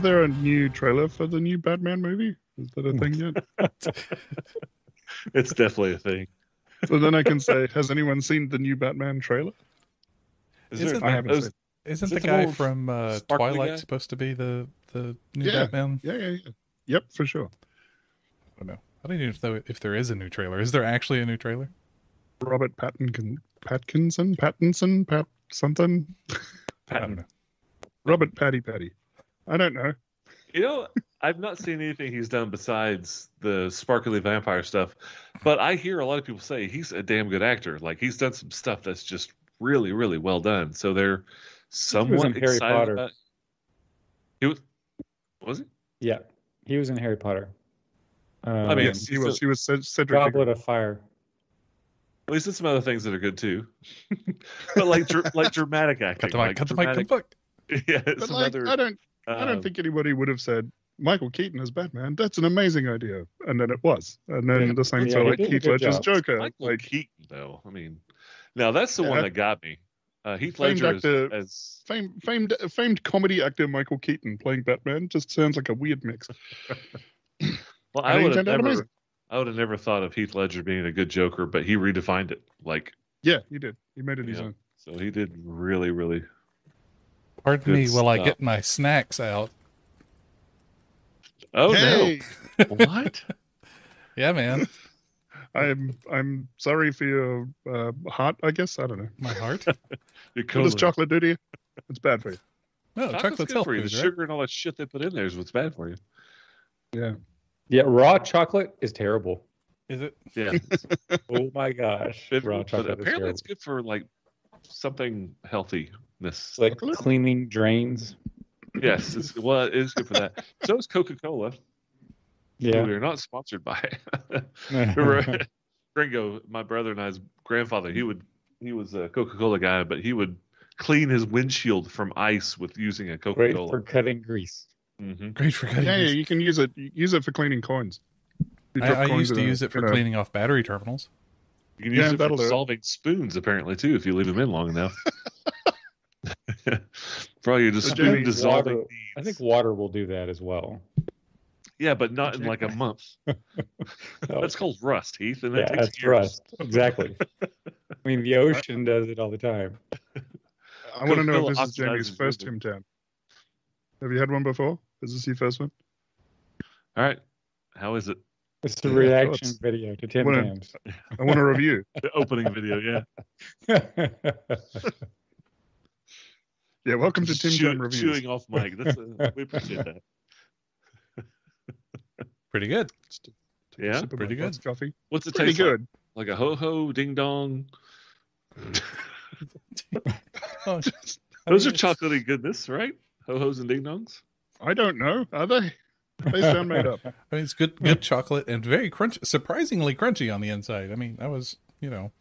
there is there a new trailer for the new Batman movie? Is that a thing yet? It's definitely a thing. so then I can say, has anyone seen the new Batman trailer? Is Isn't I haven't those- seen. Isn't Is the the guy from uh, Twilight guy? supposed to be the the new Yeah. Batman? Yeah, yeah, yeah. Yep, for sure. I don't know. I don't even know if there is a new trailer. Is there actually a new trailer? Robert Pattinson, Patkinson, Pattinson, Pat something. I don't know. Robert Patty Patty. I don't know. You know, I've not seen anything he's done besides the sparkly vampire stuff, but I hear a lot of people say he's a damn good actor. Like he's done some stuff that's just really, really well done. So they're somewhat in Harry Potter. about. He was. Was he? Yeah, he was in Harry Potter. Um, I mean, yes, he was. He was Ced- Cedric. Goblet of Fire. Well, he's done some other things that are good too, but like dr- like dramatic acting. Cut the mic. like Cut the mic. Cut the mic. Yeah, But some like, other. I don't. I don't um, think anybody would have said Michael Keaton as Batman. That's an amazing idea, and then it was. And then Yeah. the same Yeah, for he like Heath good Ledger's job. Joker. Michael Like Keaton, though. I mean, now that's the one that got me. Uh, Heath Famed Ledger is, actor- as famed famed famed comedy actor Michael Keaton playing Batman just sounds like a weird mix. well. I would have never. I would have never thought of Heath Ledger being a good Joker, but he redefined it. Like, Yeah, he did. He made it his own. so he did really, really. Pardon Good me while I get my snacks out. Oh hey, no! What? Yeah, man. I'm I'm sorry for your uh, heart. I guess I don't know. My heart. Your What colon. does chocolate do to you? It's bad for you. No, Chocolate's chocolate's good for you. food, The right? sugar and all that shit they put in there is what's bad for you. Yeah. Yeah, raw chocolate is terrible. Is it? Yeah, Oh my gosh, It- raw chocolate is apparently terrible. it's good for like something healthiness. It's like cleaning drains. yes, it's, well, it is good for that. So is Coca Cola. Yeah. We are not sponsored by. Remember, Gringo, my brother and I's grandfather, he would he was a Coca Cola guy, but he would clean his windshield from ice with using a Coca Cola. Great for cutting grease. hmm Great for cutting. Yeah, yeah, you can use it. Use it for cleaning coins. You I, I coins used to use it for cleaning off battery terminals. You can Yeah, use it for that'll it. spoons, apparently, too, if you leave them in long enough. for all your just So spoon dissolving water- I think water will do that as well. Yeah, but not in like a month. Oh, That's called rust, Heath, and yeah, that takes that's years. rust. Exactly. I mean, the ocean does it all the time. I want to know if this is Jamie's first liver. Tim Tam. Have you had one before? Is this your first one? All right. How is it? It's a reaction thoughts. video to Tim Wanna- Tams. I want a review. The opening video, yeah. Yeah, welcome to Tim Chew- Tam reviews. Chewing off mic. That's a, we appreciate that. Pretty good. Yeah, pretty good. Coffee. What's it Pretty taste like? good. Like a ho ho, ding dong. Oh, Those are chocolatey goodness, right? Ho hos and ding dongs. I don't know. Are they? They sound made up. I mean, it's good, good chocolate and very crunchy, surprisingly crunchy on the inside. I mean, I was, you know,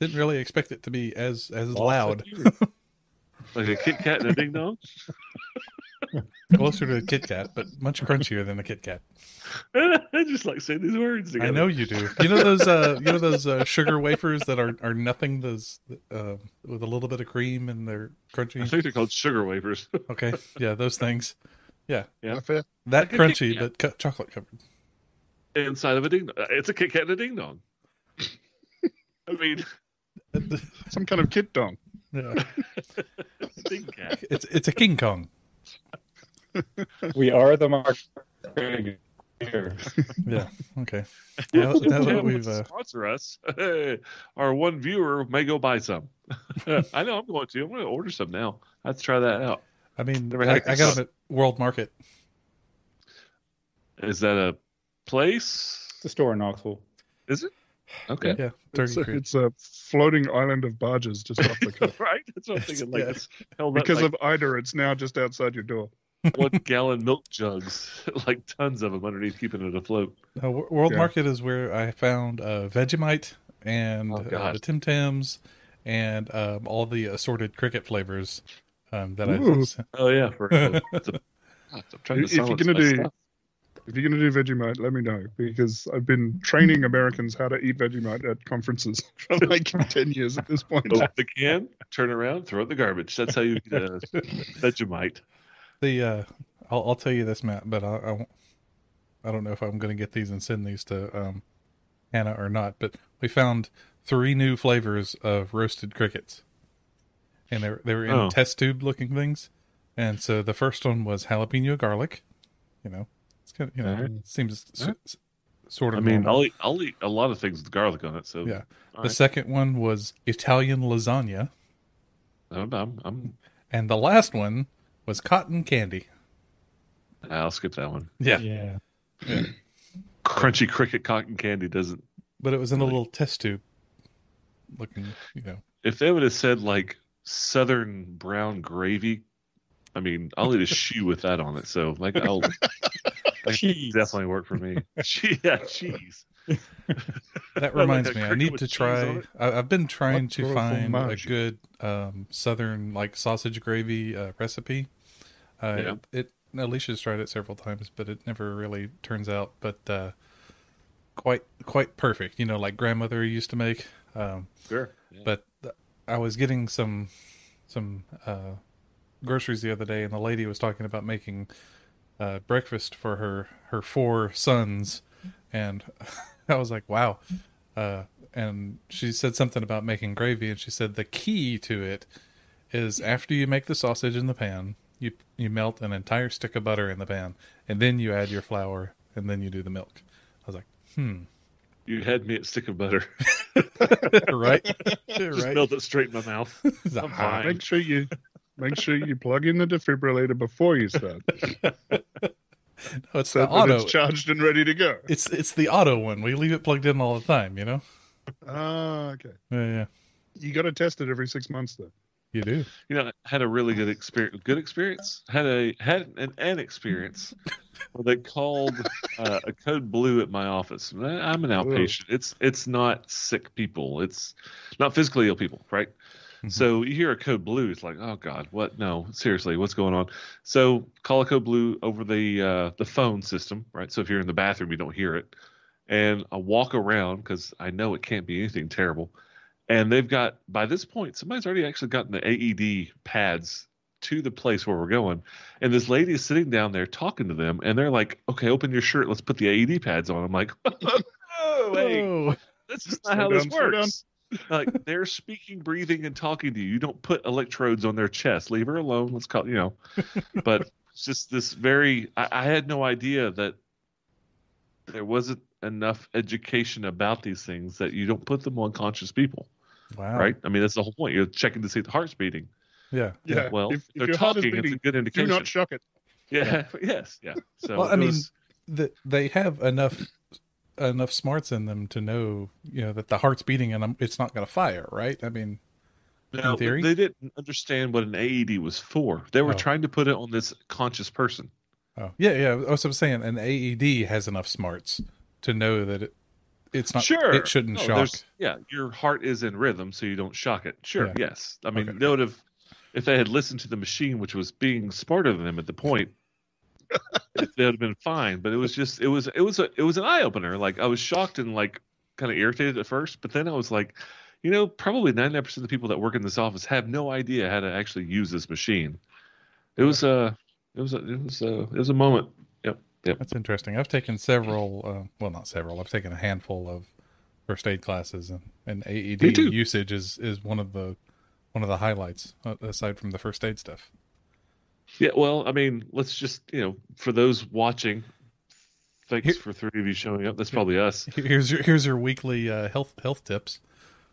didn't really expect it to be as as loud. Like a Kit Kat and a ding dong. Closer to a Kit Kat, but much crunchier than a Kit Kat. I just like saying these words together. I know you do. You know those, uh, you know those uh, sugar wafers that are are nothing. Those uh, with a little bit of cream and they're crunchy. I think they're called sugar wafers. Okay, yeah, those things. Yeah. Not fair. That Like crunchy, but cu- chocolate covered. Inside of a ding dong. It's a Kit Kat and a ding dong. I mean, Some kind of kit dong. Yeah. It's it's a King Kong. we are the mark. Yeah. Okay. Now, now that we've uh, sponsor us, our one viewer may go buy some. I know I'm going to. I'm going to order some now. Let's try that out. I mean, Never I, had got them at World Market. Is that a place? It's a store in Knoxville. Is it? Okay. Yeah, It's a, it's a floating island of barges just off the coast. right? That's what I'm thinking. Like Yeah. it's Because like of Ida, it's now just outside your door. one gallon milk jugs, like tons of them underneath, keeping it afloat. Uh, World Yeah. Market is where I found uh, Vegemite and Oh, uh, the Tim Tams and um, all the assorted cricket flavors um, that Ooh. I. Oh yeah, for it's a, God, I'm trying to If you're gonna do- stuff. If you're going to do Vegemite, let me know because I've been training Americans how to eat Vegemite at conferences for like 10 years at this point. open the can, turn around, throw it in the garbage. That's how you get a Vegemite. The uh, I'll, I'll tell you this, Matt, but I, I, I don't know if I'm going to get these and send these to um, Hannah or not. But we found three new flavors of roasted crickets, and they were, they were in Oh. test tube looking things. And so the first one was jalapeno garlic. You know, it's kind of you know Alright. seems s- Alright. s- sort I of. mean, normal. I'll eat, I'll eat a lot of things with garlic on it. So Yeah. all the right. second one was Italian lasagna, oh, I'm, I'm, I'm, and the last one was cotton candy. Ah, I'll skip that one. Yeah, Yeah. Crunchy cricket cotton candy doesn't. but it was in a little test tube looking. You know, If they would have said like southern brown gravy, I mean, I'll eat a shoe with that on it. So like, I'll that Cheese. definitely work for me. Che- yeah, cheese. That reminds a me, I need to try. I, I've been trying What to find a good um, southern like sausage gravy uh, recipe. Uh, Yeah. It Alicia's tried it several times, but it never really turns out. But uh, quite quite perfect. You know, like grandmother used to make. Um, Sure. Yeah. but th- I was getting some some uh, groceries the other day, and the lady was talking about making uh, breakfast for her her four sons, and I was like, wow. Uh, and she said something about making gravy, and she said the key to it is after you make the sausage in the pan, you you melt an entire stick of butter in the pan, and then you add your flour, and then you do the milk. I was like, hmm, You had me at stick of butter. right, Just right. melt it straight in my mouth. It's a I'm fine. Make sure you make sure you plug in the defibrillator before you start, No, it's so the that auto. it's charged and ready to go. It's it's the auto one. We leave it plugged in all the time. You know. Ah, okay. Yeah, yeah. You got to test it every six months, though. You do. You know, I had a really good experience. Good experience. Had a had an, an experience where they called uh, a code blue at my office. I'm an outpatient. It's it's not sick people. It's not physically ill people, right? Mhm. So you hear a code blue, it's like, oh god, what? No, seriously, what's going on? So call a code blue over the uh, the phone system, right? So if you're in the bathroom, you don't hear it, and I walk around because I know it can't be anything terrible. And they've got by this point, somebody's already actually gotten the AED pads to the place where we're going, and this lady is sitting down there talking to them, and they're like, "Okay, open your shirt, let's put the AED pads on." I'm like, "Oh, wait, that's just not how this down, slow down. works. Like they're speaking, breathing, and talking to you. You don't put electrodes on their chest. Leave her alone. Let's call you know. But it's just this very. I, I had no idea that there wasn't enough education about these things that you don't put them on conscious people, wow. right? I mean, that's the whole point. You're checking to see if the heart's beating. Yeah. Yeah. Well, if, if they're your heart is talking. It's a beating, good do not shock it. yeah. Yes. Yeah. So Well, I mean, was- The, they have enough enough smarts in them to know, you know, that the heart's beating and it's not going to fire, right? I mean, No, theory? they didn't understand what an AED was for. They were Oh. trying to put it on this conscious person. oh yeah, yeah. That's what I'm saying. An AED has enough smarts to know that it it's not. sure, It shouldn't No, shock. Yeah, your heart is in rhythm, so you don't shock it. Sure, Yeah. yes. I mean, Okay. they would have, if they had listened to the machine, which was being smarter than them at the point, it, would have been fine. But it was just, it was, it was a, it was an eye opener. Like I was shocked and like kind of irritated at first, but then I was like, you know, probably 99% of the people that work in this office have no idea how to actually use this machine. It was a, it was a, it was a, it was a moment. Yep, yep. That's interesting. I've taken several. Uh, well, not several. I've taken a handful of first aid classes, and, and AED usage is is one of the one of the highlights uh, aside from the first aid stuff. Yeah, well, I mean, let's just you know, for those watching, thanks Here- for three of you showing up. That's probably us. Here's your here's your weekly uh, health health tips.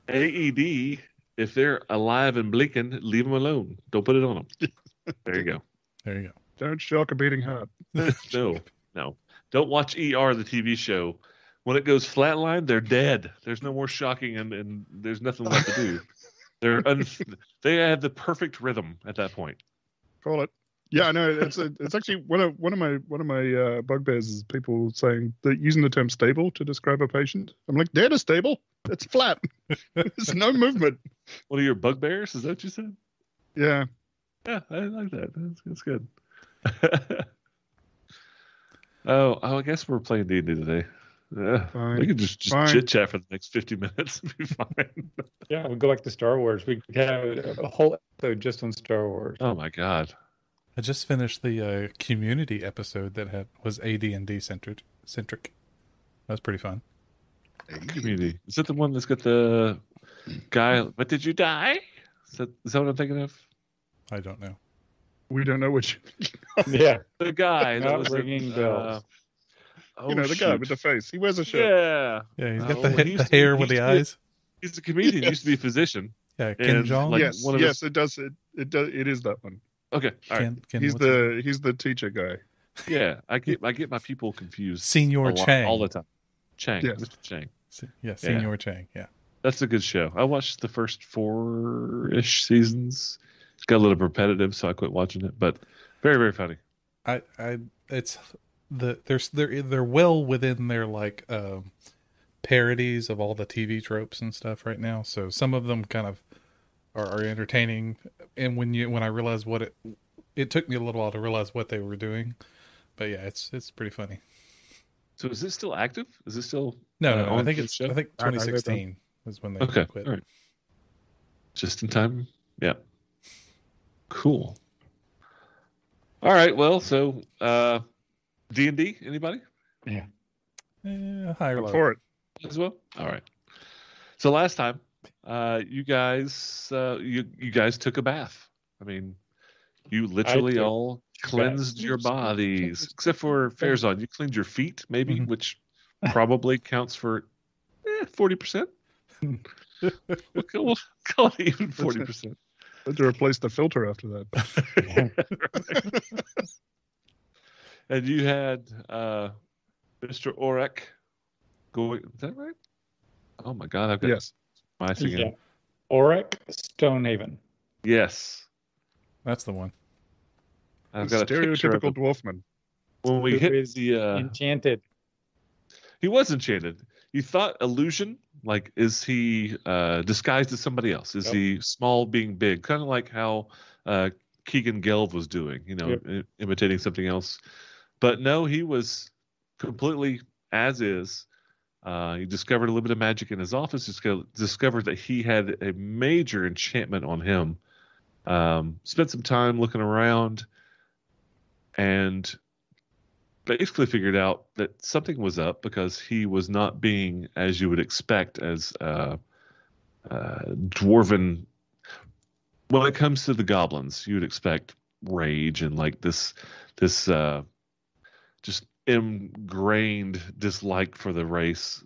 AED, if they're alive and blinking, leave them alone. Don't put it on them. There you go. There you go. Don't shock a beating heart. No, no, don't watch ER, the TV show. When it goes flatline, they're dead. There's no more shocking, and, and there's nothing left to do. They're un- they have the perfect rhythm at that point. Call it. Yeah, I know. It's a, it's actually one of one of my one of my uh, bugbears is people saying that using the term stable to describe a patient. I'm like, dead is stable. It's flat. There's no movement. What are your bugbears? Is that what you said? Yeah. Yeah, I like that. That's, that's good. oh, oh, I guess we're playing D and D today. Yeah, Fine. we can just, just chit chat for the next fifty minutes. It'd be fine. Yeah, we'll go back to Star Wars. We could have a whole episode just on Star Wars. oh my god, I just finished the uh, community episode that had was AD and D centric. Centric. That was pretty fun. Community. Is that the one that's got the guy? But did you die? Is that, is that what I'm thinking of? I don't know. We don't know which. Yeah. The guy that was in, ringing uh, bells. oh, you know, the guy with the face. He wears a shirt. Yeah, Yeah, He's got the, he he- the hair he with the used be- eyes. he's a comedian. He used to be a physician. Yeah, Ken and, Jeong. like, yes, one of yes, his- it does. It it does. It is that one. Okay, all right. Ken, Ken he's what's his- the he's the teacher guy. Yeah, I get I get my people confused. Senior lot- Chang. all the time. Chang, Yes. Mr. Chang. Se- yeah, Senor Chang. Yeah. That's a good show. I watched the first four ish seasons. It got a little repetitive, so I quit watching it. But very, very funny. I, I, it's the there's they're they're well within their like um, parodies of all the TV tropes and stuff right now. So some of them kind of are, are entertaining, and when you when I realized what it, it took me a little while to realize what they were doing, but yeah, it's it's pretty funny. So is this still active? Is this still No, Uh, no, I think it's show? I think I- I read 2016 was when they okay? quit. All right. Just in time. Yeah. Cool. All right. Well, so uh D and D. Anybody Yeah, high or Go low. for it. as well? All right. So last time, uh, you guys, uh, you you guys took a bath. I mean, you literally all cleansed your bodies, except for Farazan. You cleaned your feet, maybe, Mhm. which probably counts for eh, forty percent. We'll call- we'll call it even forty percent. Had to replace the filter after that. and you had uh, Mr. Auric going. Is that right? Oh my God! I've got Yes. My thing. Yeah. Auric Stonehaven. Yes, That's the one. I've got a Stereotypical it. dwarfman. when we Who hit is the. Uh, Enchanted. he was enchanted. You thought illusion, like is he uh, disguised as somebody else? Is Yep. he small being big? Kind of like how uh, Keegan Gelb was doing, you know, Yep. imitating something else. But no, he was completely as is. Uh, he discovered a little bit of magic in his office. Disco- discovered that he had a major enchantment on him. Um, spent some time looking around, and basically figured out that something was up because he was not being as you would expect as uh, uh, dwarven. When it comes to the goblins, you would expect rage and like this, this uh, just ingrained dislike for the race.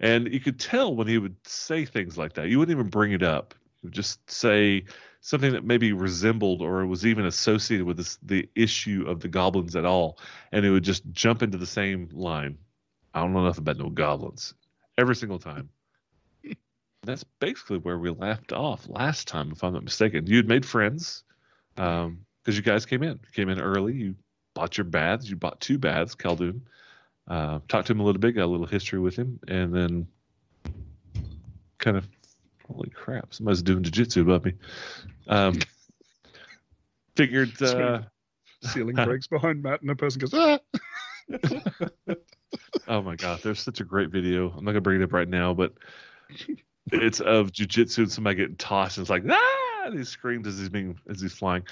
And you could tell when he would say things like that. You wouldn't even bring it up. You would just say something that maybe resembled or was even associated with this, the issue of the goblins at all and it would just jump into the same line. I don't know nothing about no goblins every single time. That's basically where we left off last time, if I'm not mistaken. You'd made friends um, because you guys came in, came in early. You bought your baths. You bought two baths, Khaldun. Uh, talked to him a little bit, got a little history with him, and then kind of, holy crap, somebody's doing jujitsu above me. Um, figured. Uh, Ceiling breaks behind Matt, and the person goes, "Ah!" Oh my god, there's such a great video. I'm not gonna bring it up right now, but it's of jujitsu and somebody getting tossed and it's like ah Ah, and he screams as he's being as he's flying.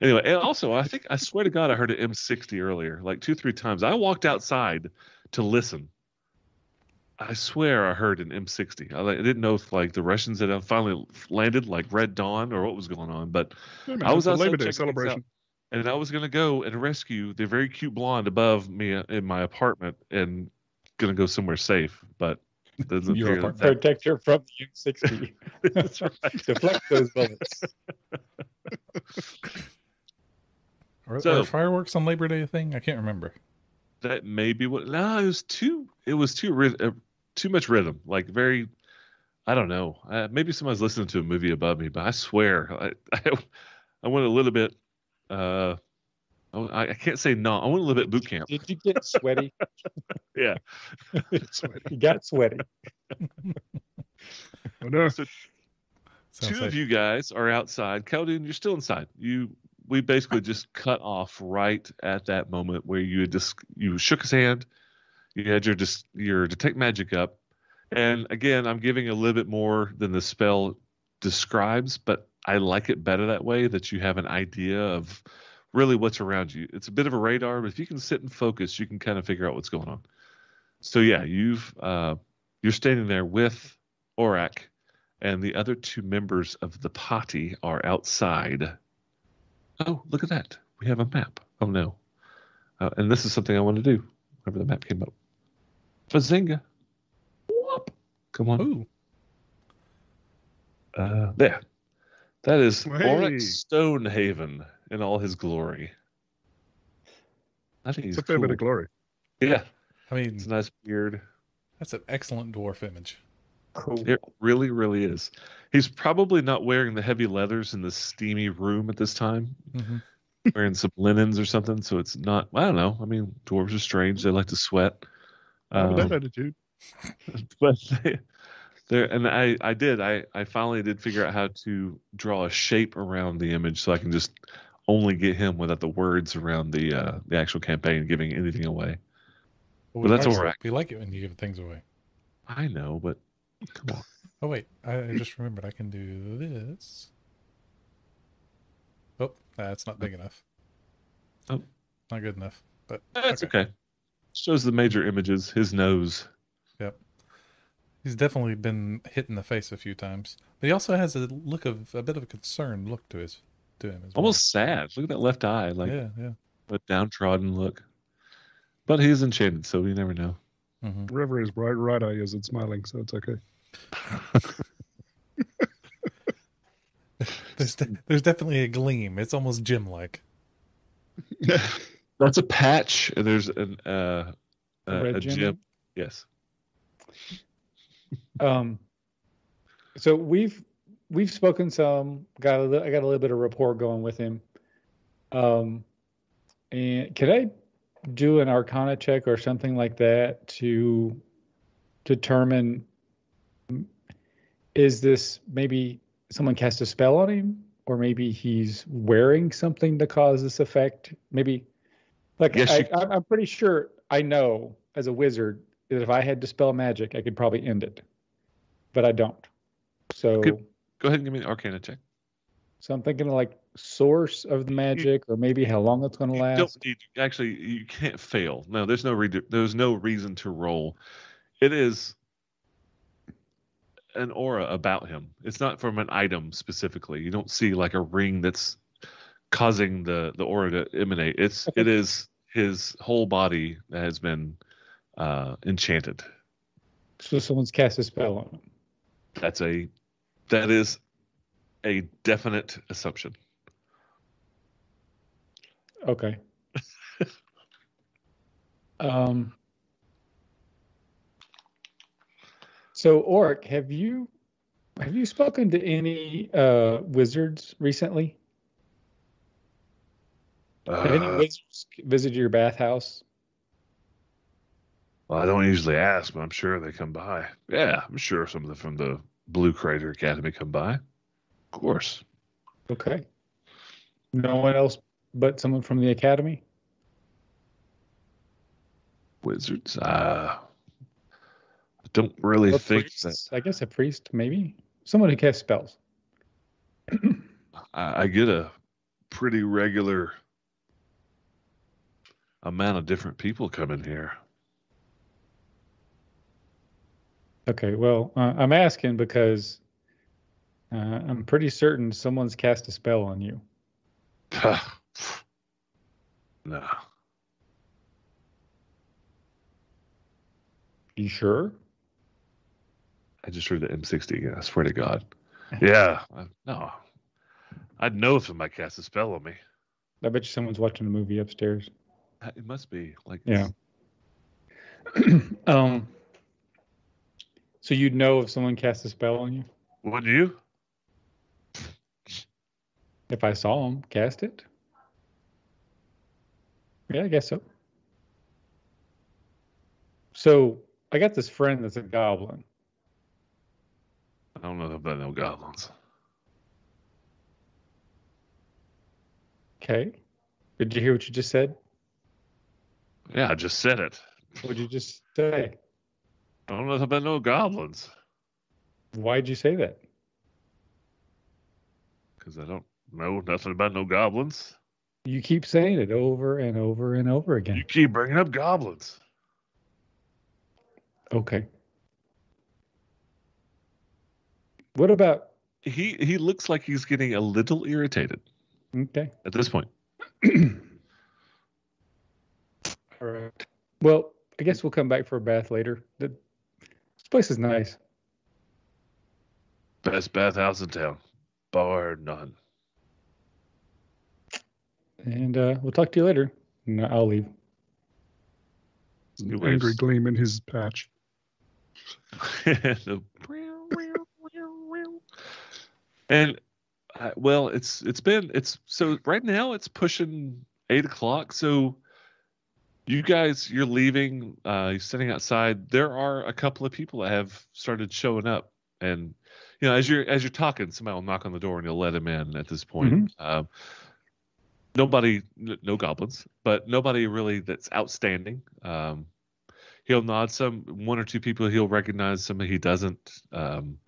Anyway, and also I think I swear to God I heard an M60 earlier, like two, three times. I walked outside to listen. I swear I heard an M60. I, I didn't know if like the Russians had uh, finally landed like Red Dawn or what was going on, but "Yeah, man, I was outside Labor Day celebration. and I was gonna go and rescue the very cute blonde above me uh, in my apartment and gonna go somewhere safe, but doesn't Your appear that- apartment. Protect her from the M60. That's right. Deflect those bullets. Are, So- are fireworks on Labor Day a thing? I can't remember. That may be what. No, it was too. It was too ryth- uh, too much rhythm. Like very. I don't know. Uh, maybe somebody's listening to a movie above me, but I swear, I I, I went a little bit. Uh, Oh, I, I can't say no. I went a little bit boot camp. Did you get sweaty? Yeah. You got sweaty. Oh, no. Sounds Two like- of you guys are outside. Khaldun, you're still inside. You we basically just cut off right at that moment where you had just you shook his hand, you had your just your detect magic up, and again I'm giving a little bit more than the spell describes, but I like it better that way that you have an idea of really what's around you. It's a bit of a radar, but if you can sit and focus, you can kind of figure out what's going on. So yeah, you've uh, you're standing there with Auric, and the other two members of the party are outside. Oh, look at that! We have a map. Oh no! Uh, and this is something I want to do. Whenever the map came up, Bazinga! Whoop. Come on. Ooh, Uh, there. That is Hey. Auric Stonehaven in all his glory. I think he's It's a fair cool. bit of glory. Yeah, I mean, it's a nice beard. that's an excellent dwarf image. Cool. It really, really is. He's probably not wearing the heavy leathers in the steamy room at this time. hmm wearing some linens or something, so it's not. I don't know. I mean, dwarves are strange. They like to sweat. Um, that attitude. but they, there and I I did I I finally did figure out how to draw a shape around the image so I can just only get him without the words around the uh the actual campaign giving anything away. Well, But that's all right. We like it when you give things away. I know, but come on. Oh wait, I, I just remembered I can do this. Oh, that's not big enough. Oh. not good enough. But That's okay. Shows the major images, his nose. Yep. He's definitely been hit in the face a few times. But he also has a look of a bit of a concerned look to his to him as well. Almost sad. Look at that left eye, like yeah, yeah. a downtrodden look. But he's enchanted, so we never know. hmm Wherever his right, right eye is, it's smiling, so it's okay. There's de- there's definitely a gleam. It's almost gym like. That's a patch. and There's an uh, A uh, red a gem? gem. Yes. Um, so we've we've spoken some. Got a I got a little bit of rapport going with him. Um, and can I do an Arcana check or something like that to determine is this maybe someone cast a spell on him, or maybe he's wearing something to cause this effect? Maybe, like Yes, I, you- I'm I'm pretty sure I know as a wizard that if I had to dispel magic, I could probably end it, but I don't. So, Good. Go ahead and give me an Arcana check. so I'm thinking like source of the magic, or maybe how long it's going to last. actually. You can't fail. No, there's no re- there's no reason to roll. It is an aura about him. It's not from an item specifically. You don't see like a ring that's causing the the aura to emanate. It's Okay. it is his whole body that has been uh, enchanted. So someone's cast a spell on him. That's a that is a definite assumption. Okay. um. So, Auric, have you have you spoken to any uh, wizards recently? Have any Uh, wizards visited your bathhouse? Well, I don't usually ask, but I'm sure they come by. Yeah, I'm sure some of them from the Blue Crater Academy come by. Of course. Okay. No one else but someone from the academy. Wizards. Uh, I don't really Or think priests? I guess a priest, maybe someone who casts spells. I, I get a pretty regular amount of different people coming here. Okay, well, uh, I'm asking because uh, I'm pretty certain someone's cast a spell on you. no. You sure? I just heard the M60 again. I swear to God. Yeah. I, no. I'd know if somebody cast a spell on me. I bet you someone's watching a movie upstairs. It must be like Yeah. um. So you'd know if someone cast a spell on you Would you? if I saw them cast it. Yeah, I guess so. So I got this friend that's a goblin. I don't know if about no goblins. Okay. Did you hear what you just said? Yeah, I just said it. What did you just say? I don't know about no goblins Why'd you say that? because I don't know nothing about no goblins. You keep saying it over and over and over again. You keep bringing up goblins. Okay. What about He he looks like he's getting a little irritated okay? at this point. All right. Well, I guess we'll come back for a bath later. The, place is nice. Best bathhouse in town, bar none. And uh, we'll talk to you later. No, I'll leave. New Angry waves. gleam in his patch. The- and uh, well, it's it's been it's so right now it's pushing eight o'clock. So you guys, you're leaving. Uh, you're sitting outside. There are a couple of people that have started showing up, and you know, as you're as you're talking, somebody will knock on the door and you'll let him in. At this point, um, nobody, n- no goblins, but nobody really that's outstanding. Um, he'll nod some one or two people he'll recognize some he doesn't um,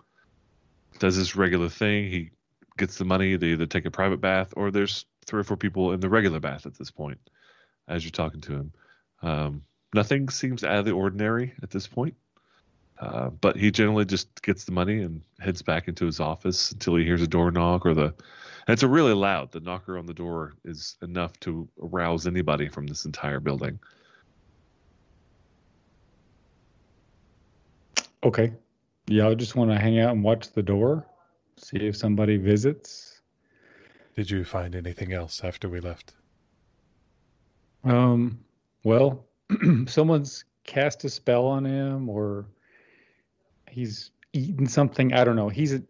does his regular thing he gets the money they either take a private bath or there's three or four people in the regular bath at this point as you're talking to him um, nothing seems out of the ordinary at this point uh, but he generally just gets the money and heads back into his office until he hears a door knock or the and it's a really loud the knocker on the door is enough to arouse anybody from this entire building Okay. Y'all just want to hang out and watch the door, see if somebody visits. Did you find anything else after we left? Um. Well, someone's cast a spell on him, or he's eaten something. I don't know. He's a,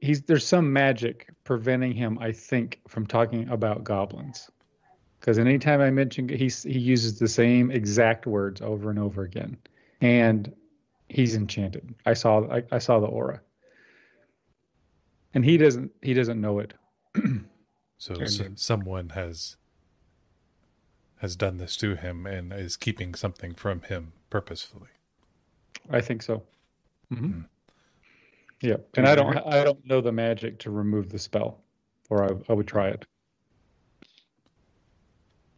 he's there's some magic preventing him. I think from talking about goblins, because anytime I mention he's he uses the same exact words over and over again, and he's enchanted. I saw I, I saw the aura, and he doesn't he doesn't know it. So And someone has has done this to him and is keeping something from him purposefully. I think so. hmm Hmm. Yeah, and I don't I don't know the magic to remove the spell, or I, I would try it.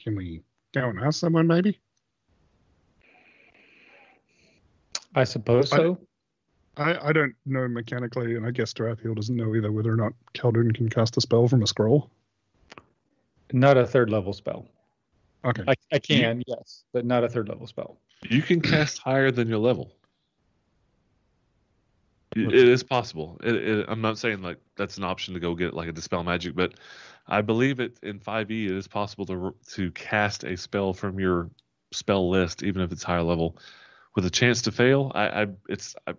Can we go and ask someone maybe? I suppose I- so. I, I don't know mechanically, and I guess Tarathiel doesn't know either whether or not Khaldun can cast a spell from a scroll. Not a third level spell. Okay. I, I can, yes, but not a third level spell. You can cast higher than your level. It it is possible. It, it, I'm not saying like that's an option to go get like a dispel magic, but I believe it in 5e it is possible to to cast a spell from your spell list, even if it's higher level, with a chance to fail. I, I it's I,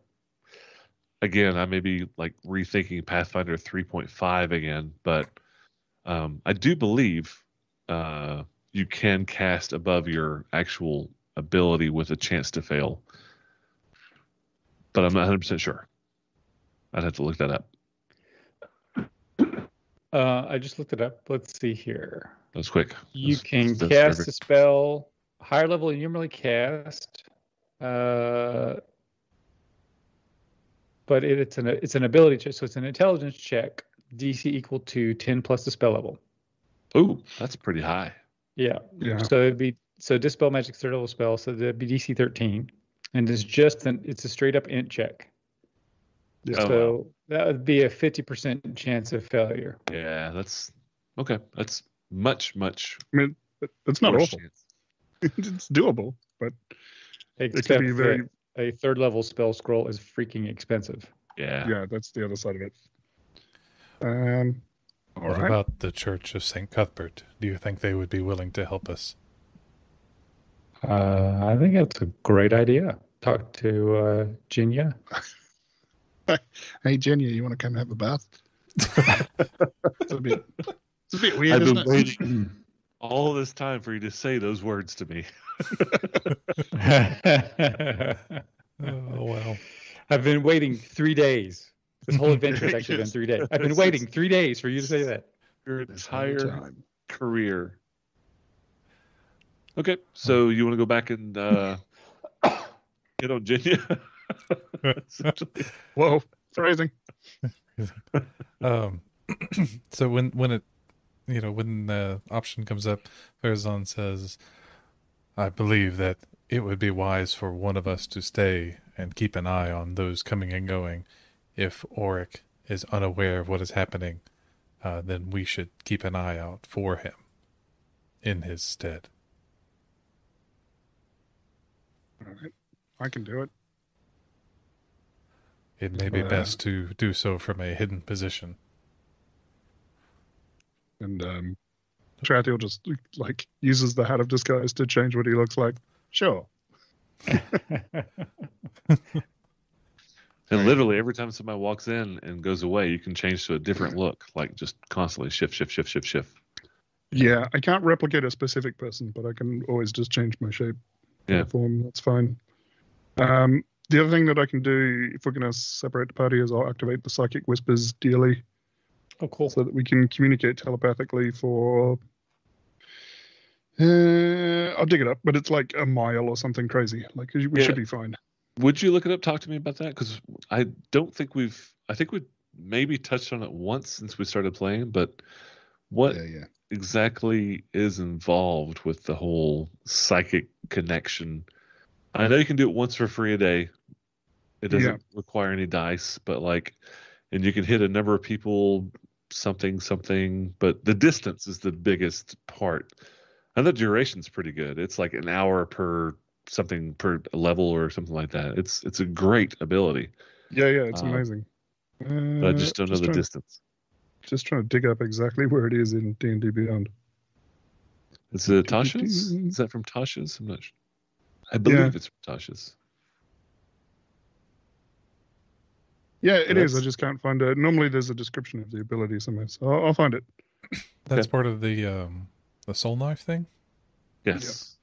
again I may be like rethinking Pathfinder 3.5 again, but um, I do believe uh, you can cast above your actual ability with a chance to fail. But I'm not 100% sure. I'd have to look that up. Uh, I just looked it up. Let's see here. That was quick. You That's- can that's cast perfect. a spell higher level than you normally cast, uh, but it, it's an it's an ability check, so it's an intelligence check. DC equal to ten plus the spell level. Ooh, that's pretty high. Yeah. Yeah. So it'd be so dispel magic third level spell, so that'd be DC thirteen, and it's just an it's a straight up int check. Yeah. Oh, so wow. that would be a fifty percent chance of failure. Yeah, that's okay. That's much, much I mean, it- it's not awful. it's doable, but it Except could be very. a third level spell scroll is freaking expensive. Yeah. Yeah, that's the other side of it. Um. All what right. about the Church of St. Cuthbert? Do you think they would be willing to help us? Uh, I think that's a great idea. Talk to uh, Jenya. Hey, Jenny, you want to come have a bath? it's a bit. It's a bit weird, I've isn't been it? waiting all this time for you to say those words to me. Oh well. I've been waiting three days. This whole adventure has actually been three days. I've been waiting three days for you to say that. Your entire time. career. Okay, so you want to go back and uh, hit on Jenya? Whoa, phrasing. Um, so when when it you know, when the option comes up, Farazan says, I believe that it would be wise for one of us to stay and keep an eye on those coming and going. If Auric is unaware of what is happening, uh, then we should keep an eye out for him in his stead. All right. I can do it. It may be Uh, best to do so from a hidden position. And um, Tarathiel just like uses the hat of disguise to change what he looks like. Sure. And literally every time somebody walks in and goes away, you can change to a different look, like just constantly shift, shift, shift, shift, shift. Yeah, I can't replicate a specific person, but I can always just change my shape, Yeah. form. That's fine. Um, the other thing that I can do, if we're going to separate the party, is I'll activate the psychic whispers daily, oh, cool. so that we can communicate telepathically for. Uh, I'll dig it up, but it's like a mile or something crazy. Like we Yeah. should be fine. Would you look it up? Talk to me about that because I don't think we've. I think we maybe touched on it once since we started playing, but what yeah. exactly is involved with the whole psychic connection? I know you can do it once for free a day. It doesn't Yeah. require any dice, but like, and you can hit a number of people, something, something. But the distance is the biggest part, and the duration's pretty good. It's like an hour per something per level or something like that. It's it's a great ability. Yeah, yeah, it's Um, amazing. But Uh, I just don't know the trying, distance. Just trying to dig up exactly where it is in D and D Beyond. Is it Tasha's? Is that from Tasha's? I'm not sure. I believe Yeah. it's from Tasha's. Yeah, it is. I just can't find it. Normally, there's a description of the ability somewhere, so I'll, I'll find it. That's Okay. part of the um, the soul knife thing. Yes.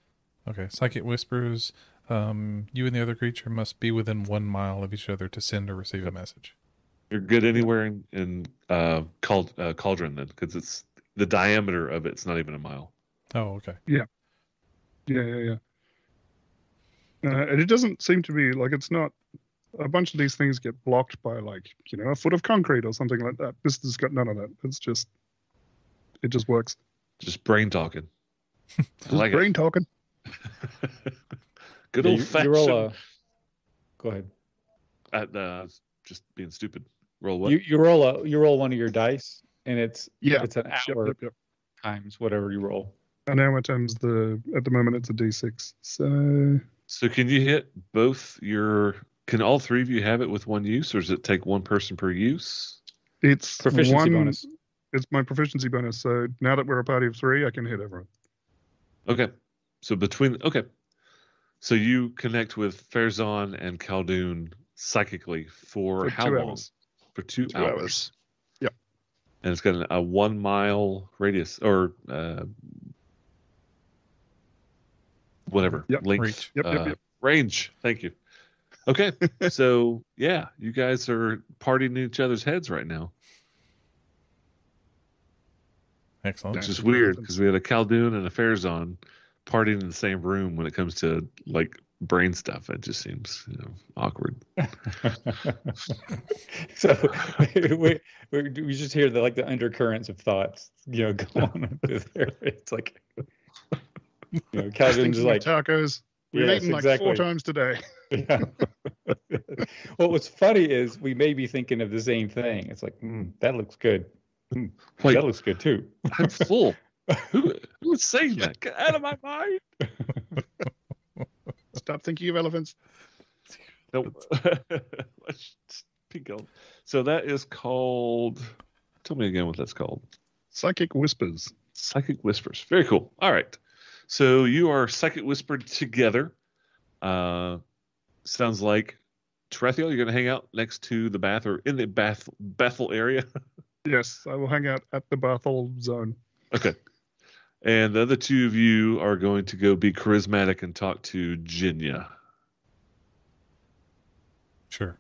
Okay, psychic whispers. Um, you and the other creature must be within one mile of each other to send or receive a message. You're good anywhere in, in uh, Cald, uh, Cauldron then, because it's the diameter of it's not even a mile. Oh, okay. Yeah, yeah, yeah. Yeah. Uh, and it doesn't seem to be like it's not. A bunch of these things get blocked by like you know a foot of concrete or something like that. This has got none of that. It's just, it just works. Just brain talking. I like Brain talking. It. good Yeah, old you- fashioned. you roll a- Go ahead. at, uh, just being stupid. Roll what? You you roll a you roll one of your dice, and it's Yeah. it's an Yep, hour yep, yep. times whatever you roll. An hour times the at the moment it's a d6. So so can you hit both your? Can all three of you have it with one use, or does it take one person per use? it's Proficiency one, bonus. It's my proficiency bonus. So now that we're a party of three, I can hit everyone. Okay. So between okay. So you connect with Farazan and Khaldun psychically for, For how long? hours. For two, Two hours. hours. Yep. And it's got a one mile radius or uh, whatever Yep. length Reach. Yep, yep, uh, yep. range. Thank you. Okay. so yeah, you guys are partying in each other's heads right now, Excellent. which That's is weird because we had a Khaldun and a Farazan partying in the same room when it comes to like brain stuff. It just seems you know, awkward. so we, we we just hear the like the undercurrents of thoughts, you know, go on through there. It's like you know, Calvin's thinking just of like tacos. We've yes, eaten like exactly. four times today. Yeah. well, what's funny is we may be thinking of the same thing. It's like mm, that looks good. Mm, Wait, that looks good too. I'm full. Who, who was saying that? Get out of my mind. Stop thinking of elephants. Nope. Let's just keep. So that is called. Tell me again what that's called. Psychic whispers. Psychic whispers. Very cool. All right. So you are psychic whispered together. Uh, sounds like Tarathiel, you're going to hang out next to the bath or in the bath Bethel area. Yes, I will hang out at the Bathol zone. okay. And the other two of you are going to go be charismatic and talk to Jenya. Sure.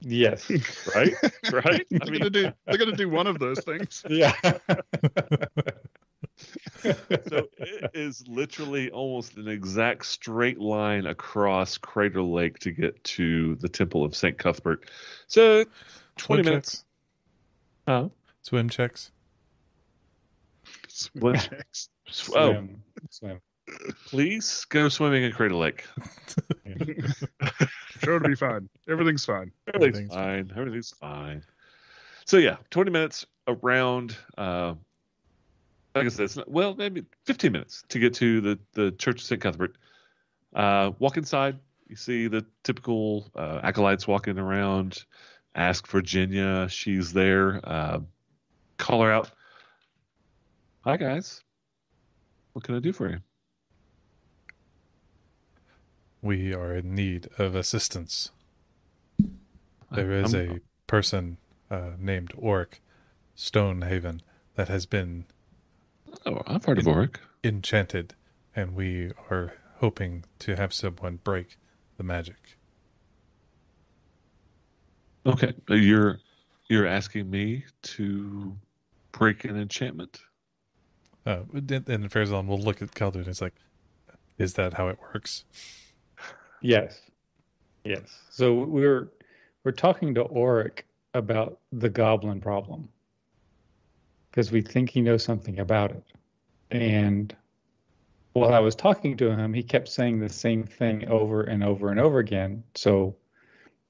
Yes. Right? right? they're I mean, gonna do. They're gonna do one of those things. Yeah. so it is literally almost an exact straight line across Crater Lake to get to the Temple of St. Cuthbert. So 20 Swim minutes. checks. Huh? Swim checks. Swim What? checks. Oh, Swim, swim. please go swimming in Crater Lake. Sure, it'll be fine. Everything's fine. Everything's Everything's fine. Everything's fine. So yeah, 20 minutes around. Uh, like I said, it's not, well, maybe 15 minutes to get to the the Church of St. Cuthbert. Uh, walk inside. You see the typical uh, acolytes walking around. Ask Virginia. She's there. Uh, call her out. Hi guys. What can I do for you? We are in need of assistance. There is a person uh, named Auric Stonehaven that has been Oh, I've heard of Auric. enchanted, and we are hoping to have someone break the magic. Okay, uh, you're you're asking me to break an enchantment. Uh, and Farazan will look at Khaldun and it's like, is that how it works? Yes. Yes. So we're we're talking to Auric about the goblin problem because we think he knows something about it. And while I was talking to him, he kept saying the same thing over and over and over again. So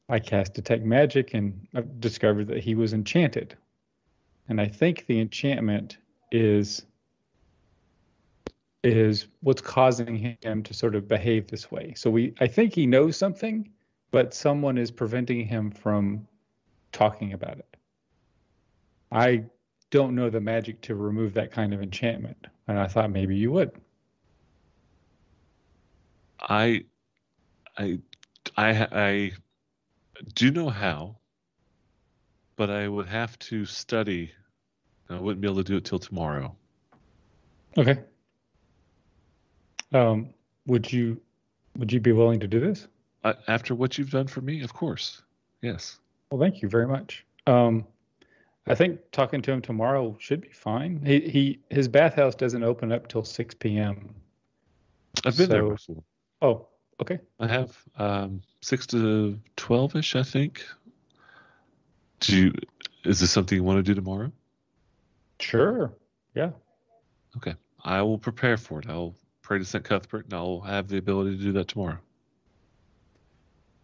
I cast detect magic and I discovered that he was enchanted. And I think the enchantment is is what's causing him to sort of behave this way. So we I think he knows something, but someone is preventing him from talking about it. I don't know the magic to remove that kind of enchantment, and I thought maybe you would. I, I, I, I do know how, but I would have to study. I wouldn't be able to do it till tomorrow. Okay. Um, would you would you be willing to do this? Uh, after what you've done for me, of course. Yes. Well, thank you very much. Um, I think talking to him tomorrow should be fine. He he his bathhouse doesn't open up till six p.m. I've been there before. Oh, okay. I have um, six to twelve ish, I think. Do you? Is this something you want to do tomorrow? Sure. Yeah. Okay, I will prepare for it. I'll pray to Saint Cuthbert, and I'll have the ability to do that tomorrow.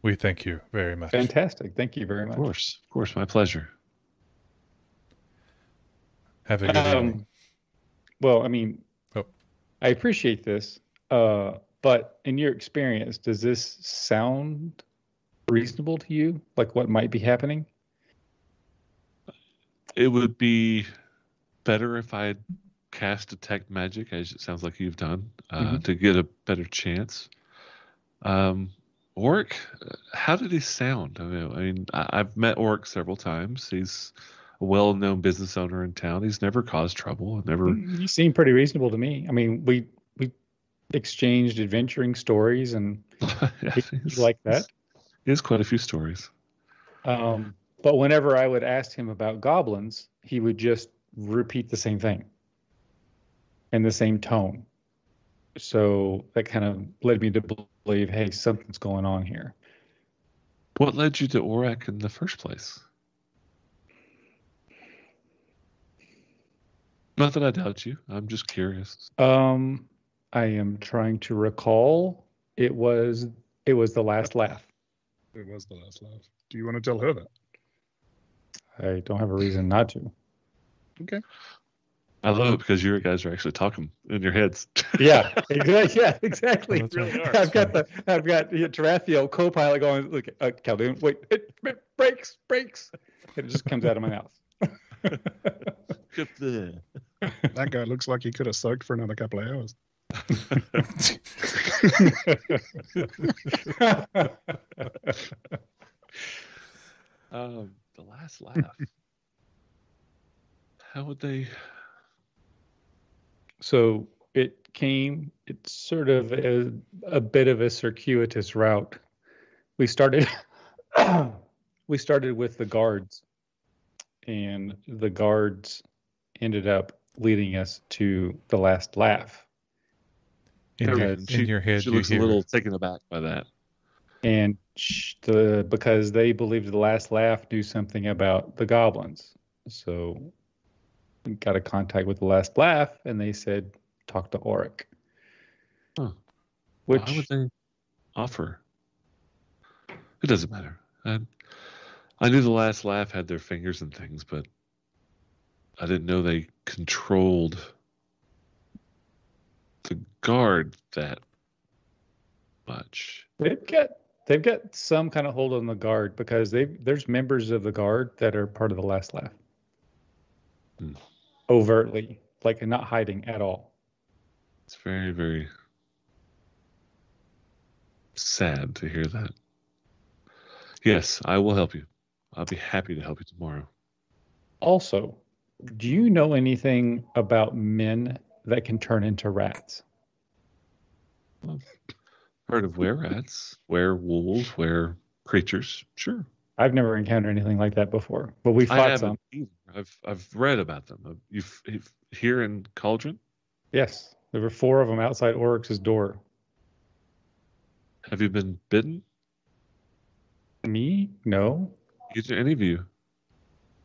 We thank you very much. Fantastic. Thank you very much. Of course, of course, my pleasure. Have a good Um, evening. well, I mean, Oh. I appreciate this, uh, but in your experience, does this sound reasonable to you? Like what might be happening? It would be better if I had cast detect magic, as it sounds like you've done, uh, Mhm. to get a better chance. Um, Auric, uh, how did he sound? I mean, I mean, I've met Auric several times. He's a well-known business owner in town. He's never caused trouble. Never. You seem pretty reasonable to me. I mean, we we exchanged adventuring stories and Yeah, like that. He has quite a few stories. Um, but whenever I would ask him about goblins, he would just repeat the same thing in the same tone. So that kind of led me to believe, hey, something's going on here. What led you to Auric in the first place? Not that I doubt you. I'm just curious. Um, I am trying to recall. It was it was the last laugh. It was the last laugh. Do you want to tell her that? I don't have a reason not to. I love it because you guys are actually talking in your heads. Yeah, exactly. Yeah, exactly. Oh, that's right. I've got the I've got the Tarathiel co-pilot going. Look, uh, Khaldun, wait, it, it breaks, breaks, and it just comes out of my mouth. That guy looks like he could have soaked for another couple of hours. um, the last laugh. How would they? So it came. It's sort of a, a bit of a circuitous route. We started. we started with the guards, and the guards ended up leading us to the last laugh. In, your, And she- in your head, She looks hear, a little taken aback by that. and the because they believed the last laugh knew something about the goblins so got a contact with the last laugh, and they said talk to Auric. Huh. Which Why would they offer? It doesn't matter. I, I knew the last laugh had their fingers and things, but I didn't know they controlled the guard that much. they've got they've got some kind of hold on the guard because they there's members of the guard that are part of the last laugh. Hmm. Overtly, like not hiding at all. It's very, very sad to hear that. Yes, I will help you. I'll be happy to help you tomorrow. Also, do you know anything about men that can turn into rats? Heard of were rats, were wolves, were creatures? Sure. I've never encountered anything like that before, but we I fought haven't some. either. I've I've read about them. You've, you've here in Cauldron. Yes, there were four of them outside Auric's door. Have you been bitten? Me? No. Either any of you?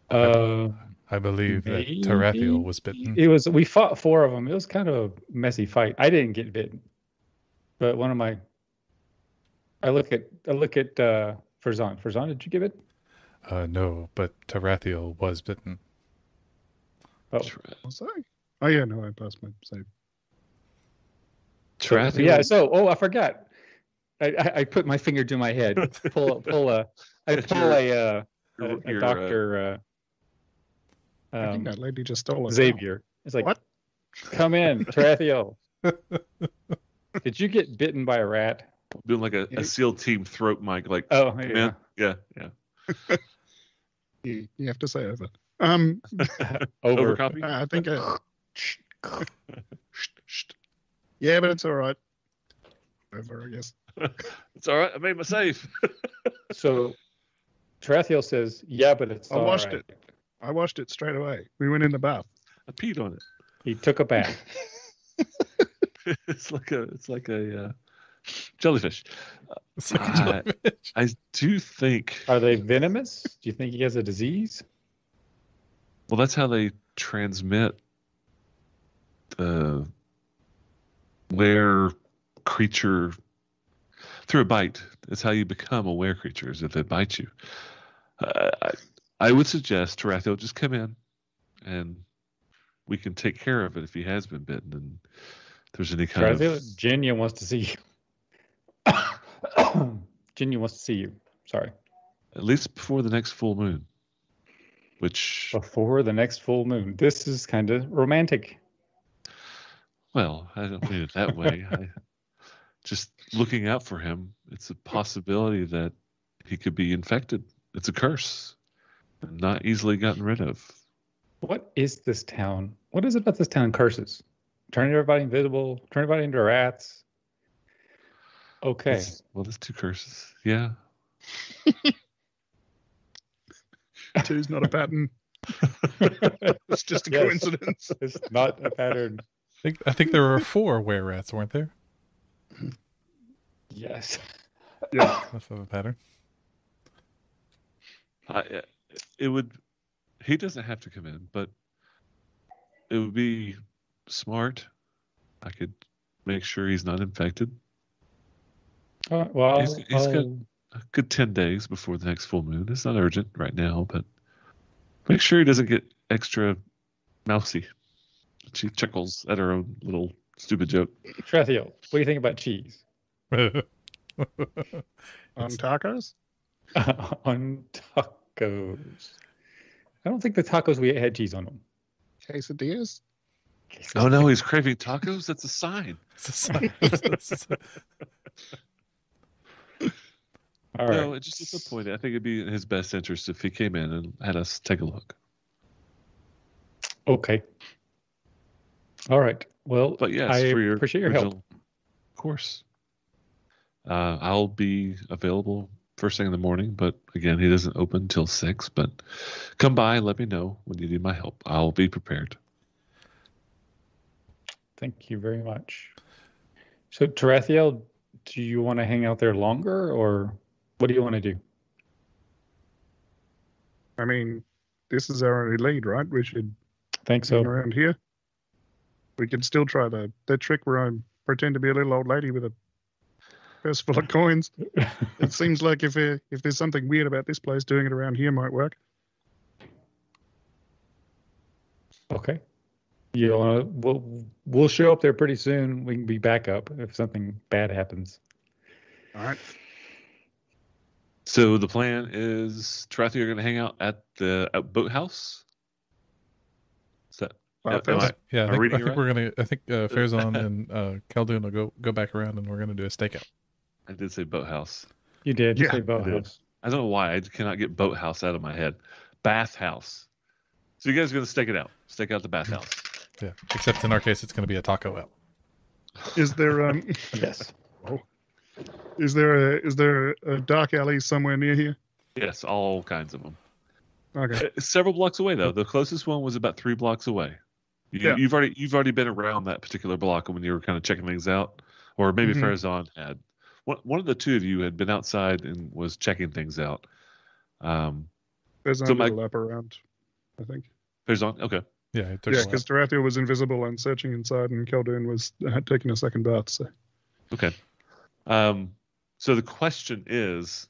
Uh, I believe that Maybe? Tarathiel was bitten. it was. We fought four of them. It was kind of a messy fight. I didn't get bitten, but one of my. I look at. I look at uh, Farazan. Farazan, did you give it? Uh, no, but Tarathiel was bitten. Oh, Tra- Was Oh yeah, no, I passed my save. Tarathiel? yeah. So, oh, I forgot. I, I, I put my finger to my head. Pull pull a. I pull your- a, uh, a, your- a your, uh, doctor. Uh, I think um, that lady just stole it. Xavier. It's like, What? come in, Tarathiel. Did you get bitten by a rat? Doing like a, a SEAL team throat mic, like Oh, yeah. in. yeah, yeah. You, you have to say over. Um, Over. Overcopy. I think. I, yeah, but it's all right. Over, I guess. It's all right. I made my save. So Tarathiel says, yeah, but it's I all washed right." it. I washed it straight away. We went in the bath. I peed on it. He took a bath. it's like a it's like a uh, jellyfish. It's like a jellyfish. I do think. Are they venomous? Do you think he has a disease? Well, that's how they transmit the were creature through a bite. That's how you become a were creature. Is if they bite you. Uh, I, I would suggest Tarathiel just come in, and we can take care of it if he has been bitten and if there's any kind Tarathiel, of Jenya wants to see you. Jenya wants to see you. Sorry. at least before the next full moon, which Before the next full moon. This is kind of romantic. Well, I don't mean it that way. I, just looking out for him, it's a possibility that he could be infected. It's a curse, not easily gotten rid of. What is this town? What is it about this town curses? Turn everybody invisible, turn everybody into rats. Okay. It's- well, there's two curses. Yeah. Two's not a pattern. It's just a Yes. coincidence. It's not a pattern. I think, I think there were four were rats, weren't there? Yes. Yeah. Enough of a pattern. I, it would. He doesn't have to come in, but it would be smart. I could make sure he's not infected. All right, well, He's- he's got- a good 10 days before the next full moon. It's not urgent right now, but make sure he doesn't get extra mousy. She chuckles at her own little stupid joke. Tarathiel, what do you think about cheese? On tacos? on tacos. I don't think the tacos we had cheese on them. Quesadillas? Oh no, he's craving tacos? That's a sign. It's a sign. All right. No, it's just disappointing. I think it'd be in his best interest if he came in and had us take a look. Okay. All right. Well, But yes, I for your appreciate your help. original- Of course. Uh, I'll be available first thing in the morning, but again, he doesn't open until six. But come by and let me know when you need my help. I'll be prepared. Thank you very much. So, Tarathiel, do you want to hang out there longer, or what do you want to do? I mean, this is our only lead, right? We should Think So around here, we could still try the that trick where I pretend to be a little old lady with a purse full of coins. It seems like if if there's something weird about this place, doing it around here might work. Okay. You we'll we'll show up there pretty soon. We can be back up if something bad happens. All right. So the plan is Tarathi are going to hang out at the at boathouse. Is that Well, am that's- I- Yeah, I think, I think right? we're gonna. I think uh, Farazan and uh, Khaldun will go go back around, and we're gonna do a stakeout. I did say boathouse. You did. Yeah, say I boathouse. I don't know why I cannot get boathouse out of my head. Bathhouse. So you guys are going to stake it out. Stake out the bathhouse. Yeah, except in our case, it's gonna be a taco out. Is there um Yes. Is there a is there a dark alley somewhere near here? Yes, all kinds of them. Okay. Uh, Several blocks away though. The closest one was about three blocks away. You, Yeah. You've already you've already been around that particular block when you were kind of checking things out, or maybe Mhm. Farazan had. One one of the two of you had been outside and was checking things out. Um, There's So a my- lap around, I think. Farazan, okay. Yeah, it took Yeah, because Tarathiel was invisible and searching inside, and Khaldun was uh, taking a second bath. So Okay. Um, so the question is,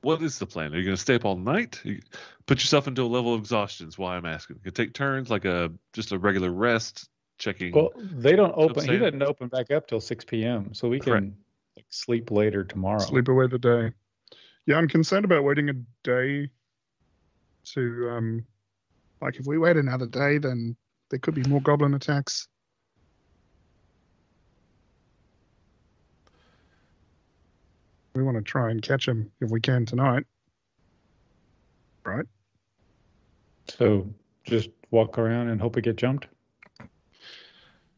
what is the plan? Are you going to stay up all night? You put yourself into a level of exhaustion. Is why I'm asking. You can take turns, like a just a regular rest, checking. Well, they don't open. He saying? doesn't open back up till six p.m. So we can Correct. like, sleep later tomorrow. sleep away the day. Yeah, I'm concerned about waiting a day to um, like if we wait another day, then there could be more goblin attacks. We want to try and catch him if we can tonight. Right? So just walk around and hope we get jumped.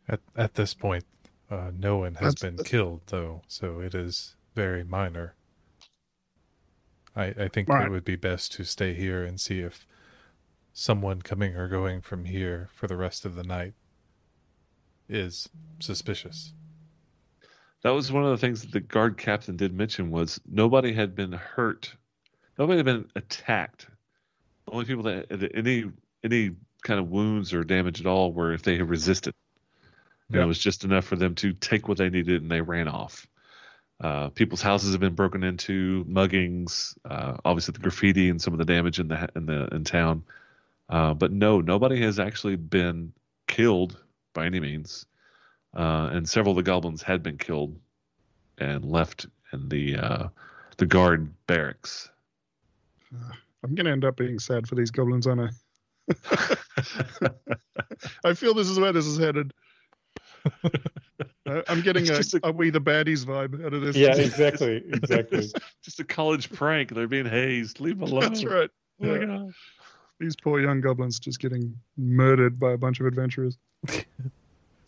At at this point, uh, no one has That's- been killed, though, so it is very minor. I I think Right. it would be best to stay here and see if someone coming or going from here for the rest of the night is suspicious. That was one of the things that the guard captain did mention was nobody had been hurt, nobody had been attacked. Only people that any any kind of wounds or damage at all were if they had resisted. And Yeah. it was just enough for them to take what they needed and they ran off. Uh, people's houses have been broken into, muggings, uh, obviously the graffiti and some of the damage in the in the in town. Uh, but no, nobody has actually been killed by any means uh, and several of the goblins had been killed and left in the uh, the guard barracks. I'm going to end up being sad for these goblins, aren't I? I feel this is where this is headed. Uh, I'm getting a, just a- a we the baddies vibe out of this. Yeah, exactly, exactly. Just a college prank. They're being hazed. Leave them alone. That's right. Oh my God. These poor young goblins just getting murdered by a bunch of adventurers.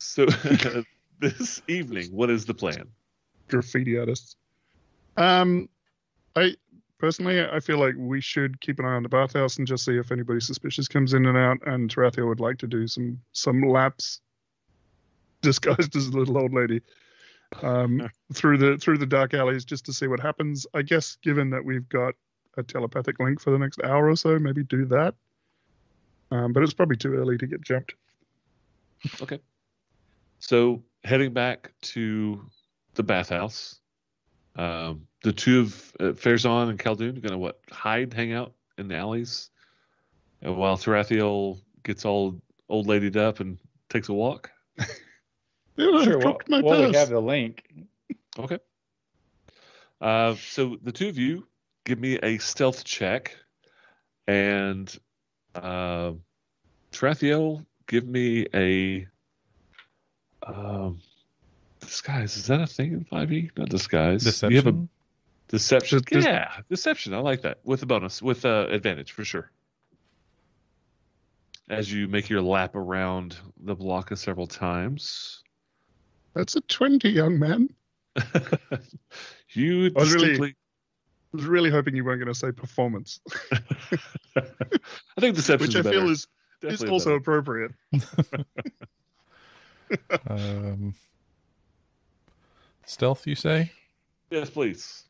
So this evening, what is the plan? graffiti artists. Um, I personally, I feel like we should keep an eye on the bathhouse and just see if anybody suspicious comes in and out. And Tarathiel would like to do some some laps disguised as a little old lady um, through the through the dark alleys just to see what happens. I guess given that we've got a telepathic link for the next hour or so, maybe do that. Um, but it's probably too early to get jumped. So heading back to the bathhouse, um, the two of uh, Farazan and Khaldun are going to what hide, hang out in the alleys, and while Tarathiel gets all old ladied up and takes a walk. Sure. Well, dropped my well we have the link. Okay. Uh, so the two of you give me a stealth check, and uh, Tarathiel, give me a um, disguise. Is that a thing in Five E? Not disguise. Deception. You have a Deception. deception. Just- just- yeah, deception. I like that with a bonus, with uh, advantage for sure. As you make your lap around the block several times. That's a twenty, young man. you I was really- I was really hoping you weren't going to say performance, I think deception which I better. feel is, is also better. appropriate. Um, stealth, you say? yes, please.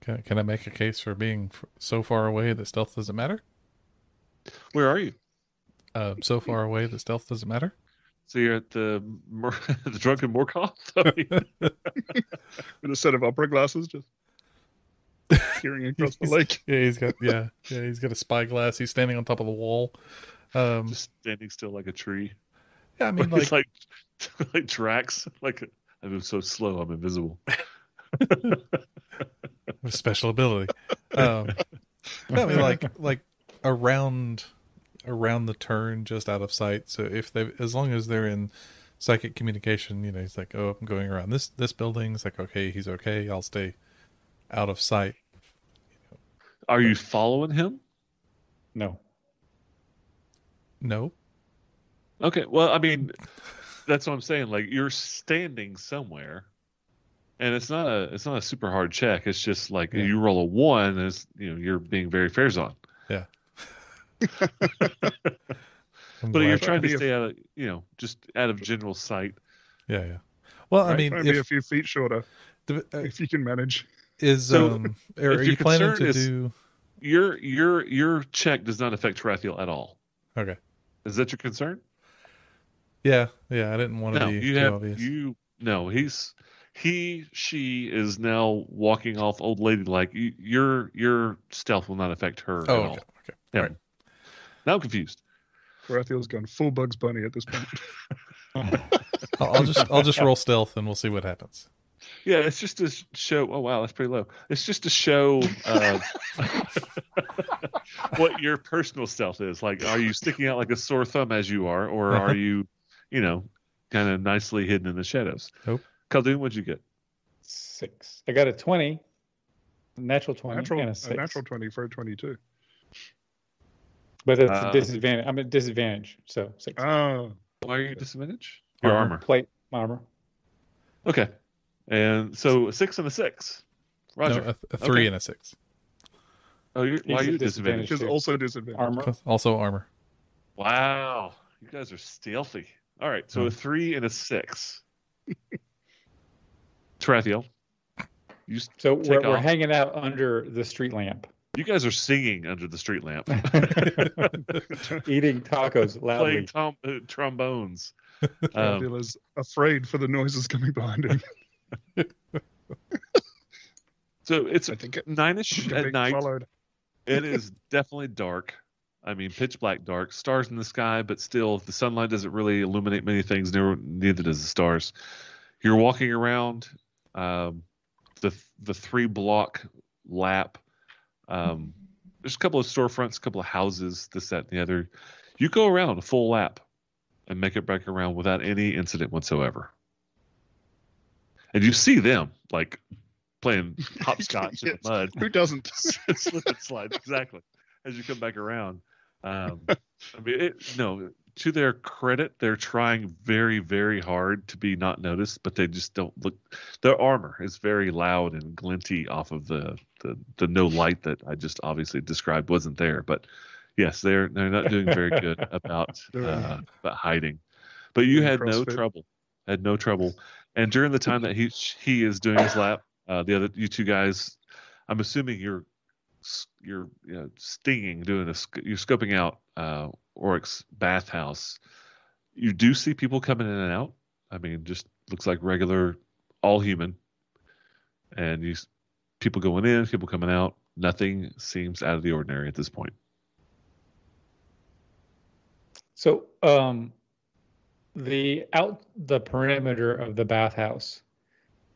Can, can I make a case for being f- so far away that stealth doesn't matter? Where are you? Uh, so far away that stealth doesn't matter. So you're at the Mor- the drunken Morkoth. With a set of opera glasses, just peering across the lake. Yeah, he's got yeah, yeah, he's got a spyglass. He's standing on top of the wall. Um, just standing still like a tree. Yeah, I mean, It's like, like like Drax. Like I move so slow, I'm invisible. with special ability. Um, I mean, like, like around around the turn, just out of sight. So if they, as long as they're in psychic communication, you know, he's like, oh, I'm going around this this building. It's like, okay, he's okay. I'll stay out of sight. Are you following him? No. No, Okay. Well, I mean, that's what I'm saying. Like you're standing somewhere, and it's not a it's not a super hard check. It's just like Yeah. you roll a one, and it's you know you're being very fair on. I'm But you're trying to stay out of you know just out of general sight. yeah, yeah. Well, I Right? mean, Maybe a few feet shorter, the- uh, if you can manage. is So, um, are, are you planning to is- do? Your your your check does not affect Tarathiel at all. Okay. Is that your concern? Yeah, yeah. I didn't want to No, be you too have obvious. you. No, he's he she is now walking off old lady like you, your your stealth will not affect her oh, at okay, all. okay. Yeah. Right. Now I'm confused. Tarathiel's gone full Bugs Bunny at this point. I'll, I'll just I'll just roll stealth and we'll see what happens. Yeah, it's just to show. Oh wow, that's pretty low. It's just to show uh, what your personal stealth is. Like, are you sticking out like a sore thumb as you are, or are you, you know, kind of nicely hidden in the shadows? Nope. Khaldun, what'd you get? Six. I got a 20, natural 20, natural, and a a natural 20 for a 22. But it's Uh, a disadvantage. I'm at disadvantage, so six. Oh, Why are you disadvantage? Your Armor. armor. Plate armor. Okay. And so a six and a six. Roger. No, a, a three Okay. and a six. oh, you're, why are you disadvantage. disadvantaged? which is also disadvantage. Armor. Also armor. Wow. You guys are stealthy. All right. So a three and a six. Tarathiel. You, So Take we're, we're hanging out under the street lamp, you guys are singing under the street lamp, eating tacos playing loudly. tom- uh, trombones. Um, Tarathiel is afraid for the noises coming behind him. so it's I think it, nine-ish it's at night. followed. It is definitely dark. I mean, pitch black dark. Stars in the sky, but still, the sunlight doesn't really illuminate many things. Neither, neither does the stars. You're walking around um, the the three block lap. Um, there's a couple of storefronts, a couple of houses, this, that, and the other. You go around a full lap and make it back around without any incident whatsoever. And you see them like playing hopscotch in the mud Who doesn't? slip and slide exactly as you come back around. Um, I mean, it, no. To their credit, they're trying very, very hard to be not noticed, but they just don't look. Their armor is very loud and glinty off of the the, the no light that I just obviously described wasn't there. But yes, they're they're not doing very good about uh, about hiding. But you had no trouble. Had no trouble. And during the time that he he is doing his lap, uh, the other you two guys, I'm assuming you're you're you know, stinging, doing a you're scoping out uh, Auric's bathhouse. You do see people coming in and out. I mean, just looks like regular, all human. And you, people going in, people coming out. Nothing seems out of the ordinary at this point. So, um, the out the perimeter of the bathhouse.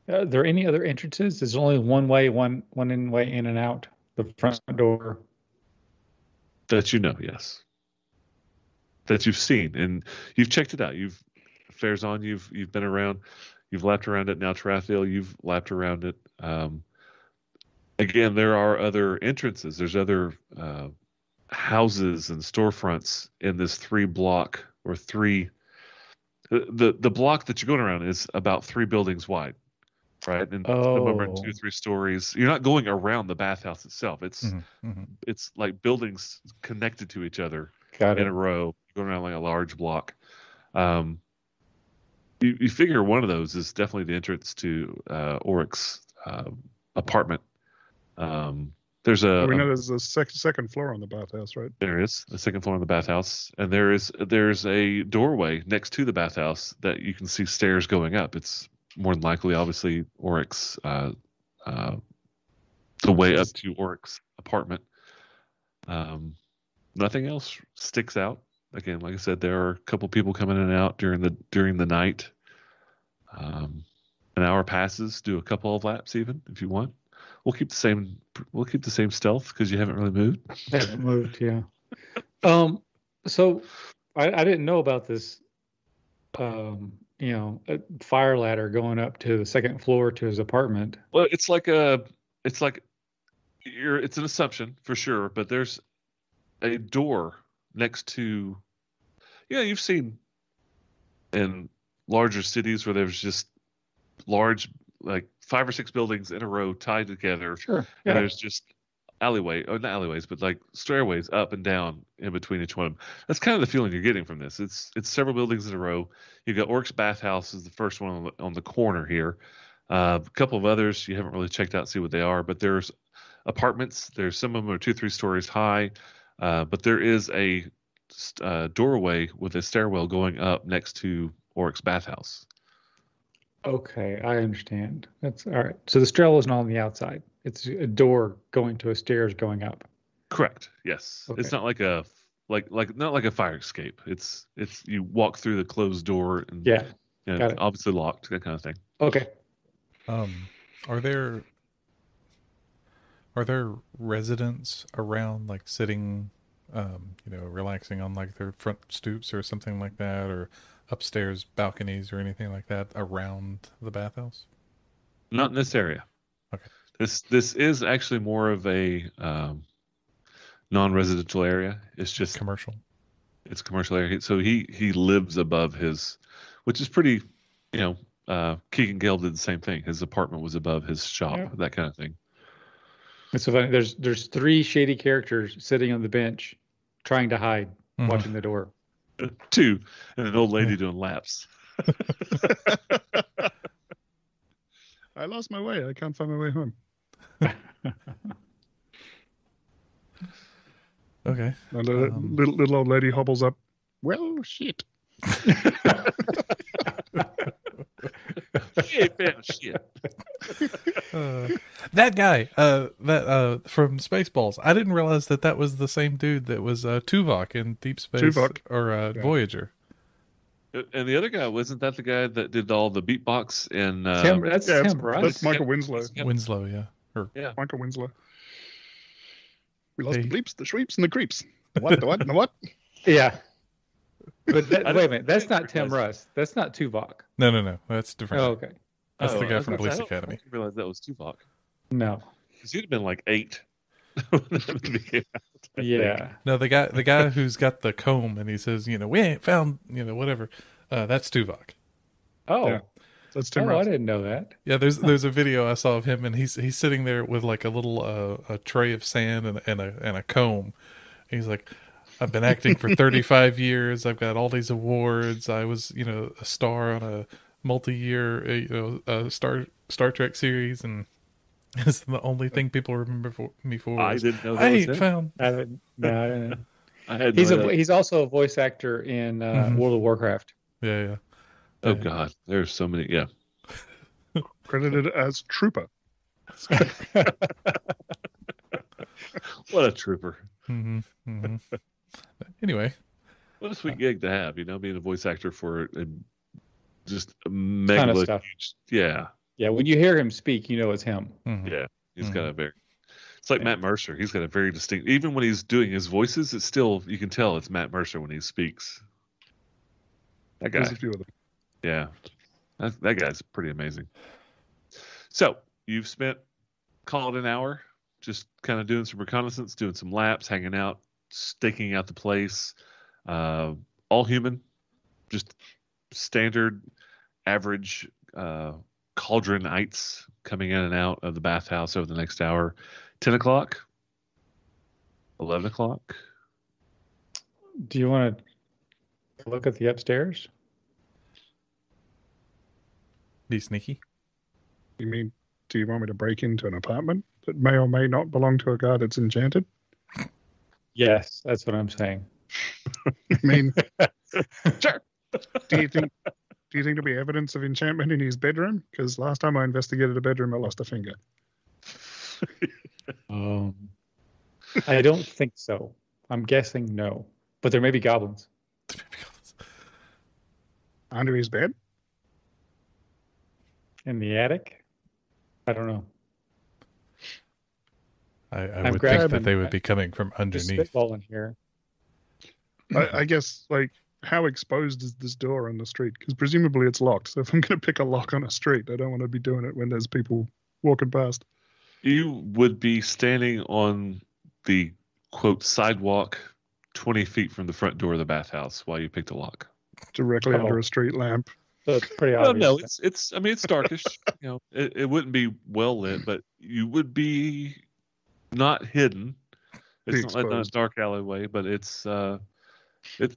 Are there any other entrances? There's only one way, one one in way in and out. The front door. That you know, yes. That you've seen and you've checked it out. You've fares on. You've you've been around. You've lapped around it. Now Tarathiel, you've lapped around it. Um, again, there are other entrances. There's other uh, houses and storefronts in this three block or three. The the block that you're going around is about three buildings wide, right? And some of them are Oh. two, three stories. You're not going around the bathhouse itself. It's Mhm, mhm. it's like buildings connected to each other Got in it. a row, going around like a large block. Um, you, you figure one of those is definitely the entrance to uh, Auric's uh, apartment. Um, there's a we know there's a sec- second floor on the bathhouse, right? There is a second floor on the bathhouse, and there is there's a doorway next to the bathhouse that you can see stairs going up. It's more than likely, obviously, Auric's, uh, uh, the way up to Auric's apartment. Um, nothing else sticks out. Again, like I said, there are a couple people coming in and out during the during the night. Um, an hour passes. Do a couple of laps, even if you want. We'll keep the same. We'll keep the same stealth because you haven't really moved. Haven't moved, yeah. Um, so I, I didn't know about this. Um, you know, a fire ladder going up to the second floor to his apartment. Well, it's like a, it's like, you're. It's an assumption for sure, but there's a door next to. Yeah, you've seen in larger cities where there's just large, like five or six buildings in a row tied together, Sure. and Yeah. there's just alleyway, or not alleyways, but like stairways up and down in between each one of them. That's kind of the feeling you're getting from this. It's it's several buildings in a row. You've got Auric's Bathhouse is the first one on the, on the corner here. Uh, a couple of others you haven't really checked out, see what they are, but there's apartments. There's some of them are two, three stories high, uh, but there is a uh, doorway with a stairwell going up next to Auric's Bathhouse. Okay, I understand. That's all right. So the stairwell isn't on the outside. It's a door going to a stairs going up. Correct. Yes. Okay. It's not like a like like not like a fire escape. It's it's you walk through the closed door and Yeah. you know, got it. obviously locked that kind of thing. Okay. Um, are there are there residents around, like sitting, um, you know, relaxing on like their front stoops or something like that, or upstairs balconies or anything like that around the bathhouse? Not in this area. Okay. This this is actually more of a um, non-residential area. It's just Commercial. it's commercial area. So he he lives above his, which is pretty, you know. Uh, Keygan Ghelve did the same thing. His apartment was above his shop, Yeah. that kind of thing. It's so funny. There's there's three shady characters sitting on the bench, trying to hide, Mhm. watching the door. Two, and an old lady doing laps. I lost my way. I can't find my way home. Okay. And a Um, little little old lady hobbles up. Well, shit. She ain't found shit. Uh, that guy, uh, that uh, from Spaceballs. I didn't realize that that was the same dude that was uh, Tuvok in Deep Space Tuvok. or uh, Yeah. Voyager. And the other guy wasn't that the guy that did all the beatbox and uh, Tim, that's Yeah, Tim that's, Russ. that's Michael Winslow. Yep. Winslow, yeah. Or, yeah. Michael Winslow. We lost Hey. the bleeps, the shweeps, and the creeps. The what? The what? And the what? Yeah. But that, wait a minute, that's not Tim Russ. That's not Tuvok. No, no, no. That's different. Oh, okay. That's the Oh, I guy from gonna say, Police Academy. I didn't realize that was Tuvok. No. Because he'd have been like eight. when that became out, I think. Yeah. No, the guy, the guy who's got the comb and he says, you know, we ain't found, you know, whatever. Uh, that's Tuvok. Oh. Yeah. That's Tim oh, I didn't know that. Yeah, there's there's a video I saw of him and he's he's sitting there with like a little uh, a tray of sand and, and a and a comb. He's like, I've been acting for 35 years. I've got all these awards. I was, you know, a star on a multi-year, uh, you know, uh, Star Star Trek series, and it's the only thing people remember for, me for. I didn't know that I was ain't found. I didn't, no, I didn't. I had He's no a he's also a voice actor in uh, Mhm. World of Warcraft. Yeah, yeah. Oh God, there's so many. Yeah, Credited as Trooper. what a trooper! hmm hmm anyway, What a sweet gig to have. You know, being a voice actor for a, just a mega stuff. huge. Yeah, Yeah, when you hear him speak, you know it's him. mhm. yeah. He's Mhm. got a very. It's like Yeah. Matt Mercer. He's got a very distinct. Even when he's doing his voices, it's still you can tell it's Matt Mercer when he speaks. That guy. There's a few of them. Yeah, that, that guy's pretty amazing. So you've spent call it an hour, just kind of doing some reconnaissance, doing some laps, hanging out, staking out the place. Uh, all human, just standard, average uh, cauldronites coming in and out of the bathhouse over the next hour. Ten o'clock, eleven o'clock. Do you want to look at the upstairs? be sneaky. You mean, do you want me to break into an apartment? that may or may not belong to a guy that's enchanted? Yes, that's what I'm saying. I mean, Sure. do you think do you think there'll be evidence of enchantment in his bedroom? Because last time I investigated a bedroom, I lost a finger. Um, I don't think so. I'm guessing no, but there may be goblins Under his bed? in the attic. I don't know. I, I I'm would think that they would be coming from Just underneath. spitballing here. I, I guess like how exposed is this door on the street? Because presumably it's locked. So if I'm going to pick a lock on a street, I don't want to be doing it when there's people walking past. You would be standing on the quote sidewalk 20 feet from the front door of the bathhouse while you picked a lock. Directly Oh. under a street lamp. So it's pretty Well, no, it's it's. I mean, it's darkish. you know, it, it wouldn't be well lit, but you would be not hidden. It's not like not a dark alleyway, but it's uh, it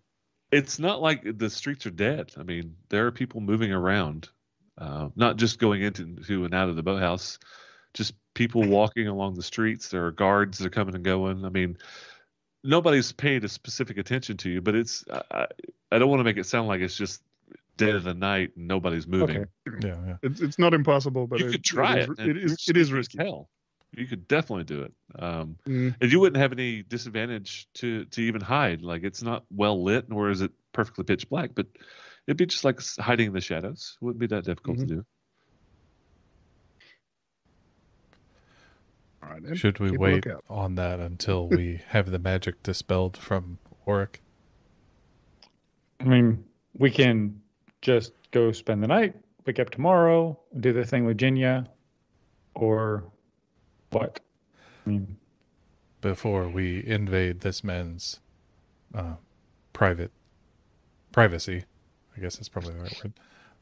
it's not like the streets are dead. I mean, there are people moving around, uh, not just going into to and out of the boathouse, just people walking along the streets. There are guards that are coming and going. I mean, nobody's paid a specific attention to you, but it's I, I- I don't want to make it sound like it's just dead of the night and nobody's moving. Okay. Yeah, yeah. It's, it's not impossible, but you it, could try it. It is, and it is, it's it is risky. hell. You could definitely do it. Um, Mm, and you wouldn't have any disadvantage to to even hide. Like it's not well lit, nor is it perfectly pitch black. But it'd be just like hiding in the shadows. It wouldn't be that difficult Mhm. to do. all right, then. Should we Keep wait on that until we have the magic dispelled from Auric? I mean, we can just go spend the night, wake up tomorrow, do the thing with Jenya, or what? I mean, before we invade this man's uh, private privacy. I guess that's probably the right word.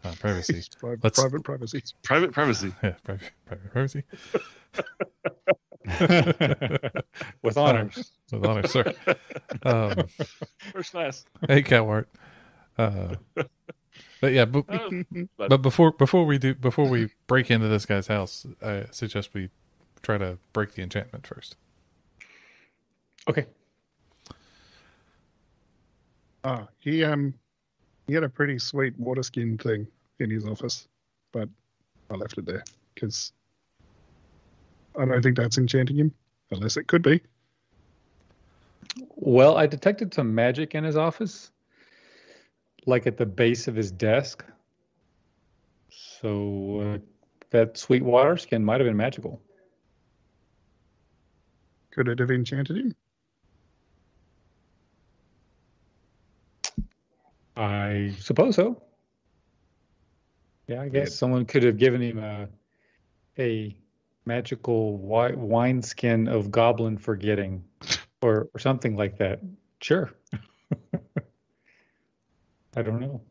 Uh, privacy. It's pri- Let's- private privacy. Private privacy. yeah, private, private privacy. with honors. With honor, sir. Um, First class. hey, Catwart. Uh, but yeah, but, Oh, but but before before we do before we break into this guy's house, I suggest we try to break the enchantment first. Okay. Ah, he um, he had a pretty sweet water skin thing in his office, but I left it there because I don't think that's enchanting him, unless it could be. Well, I detected some magic in his office, like at the base of his desk. So uh, that sweet water skin might have been magical. Could it have enchanted him? I suppose so. Yeah, I guess Yeah. someone could have given him a a magical wi- wine skin of goblin forgetting, or or something like that. Sure. I don't know.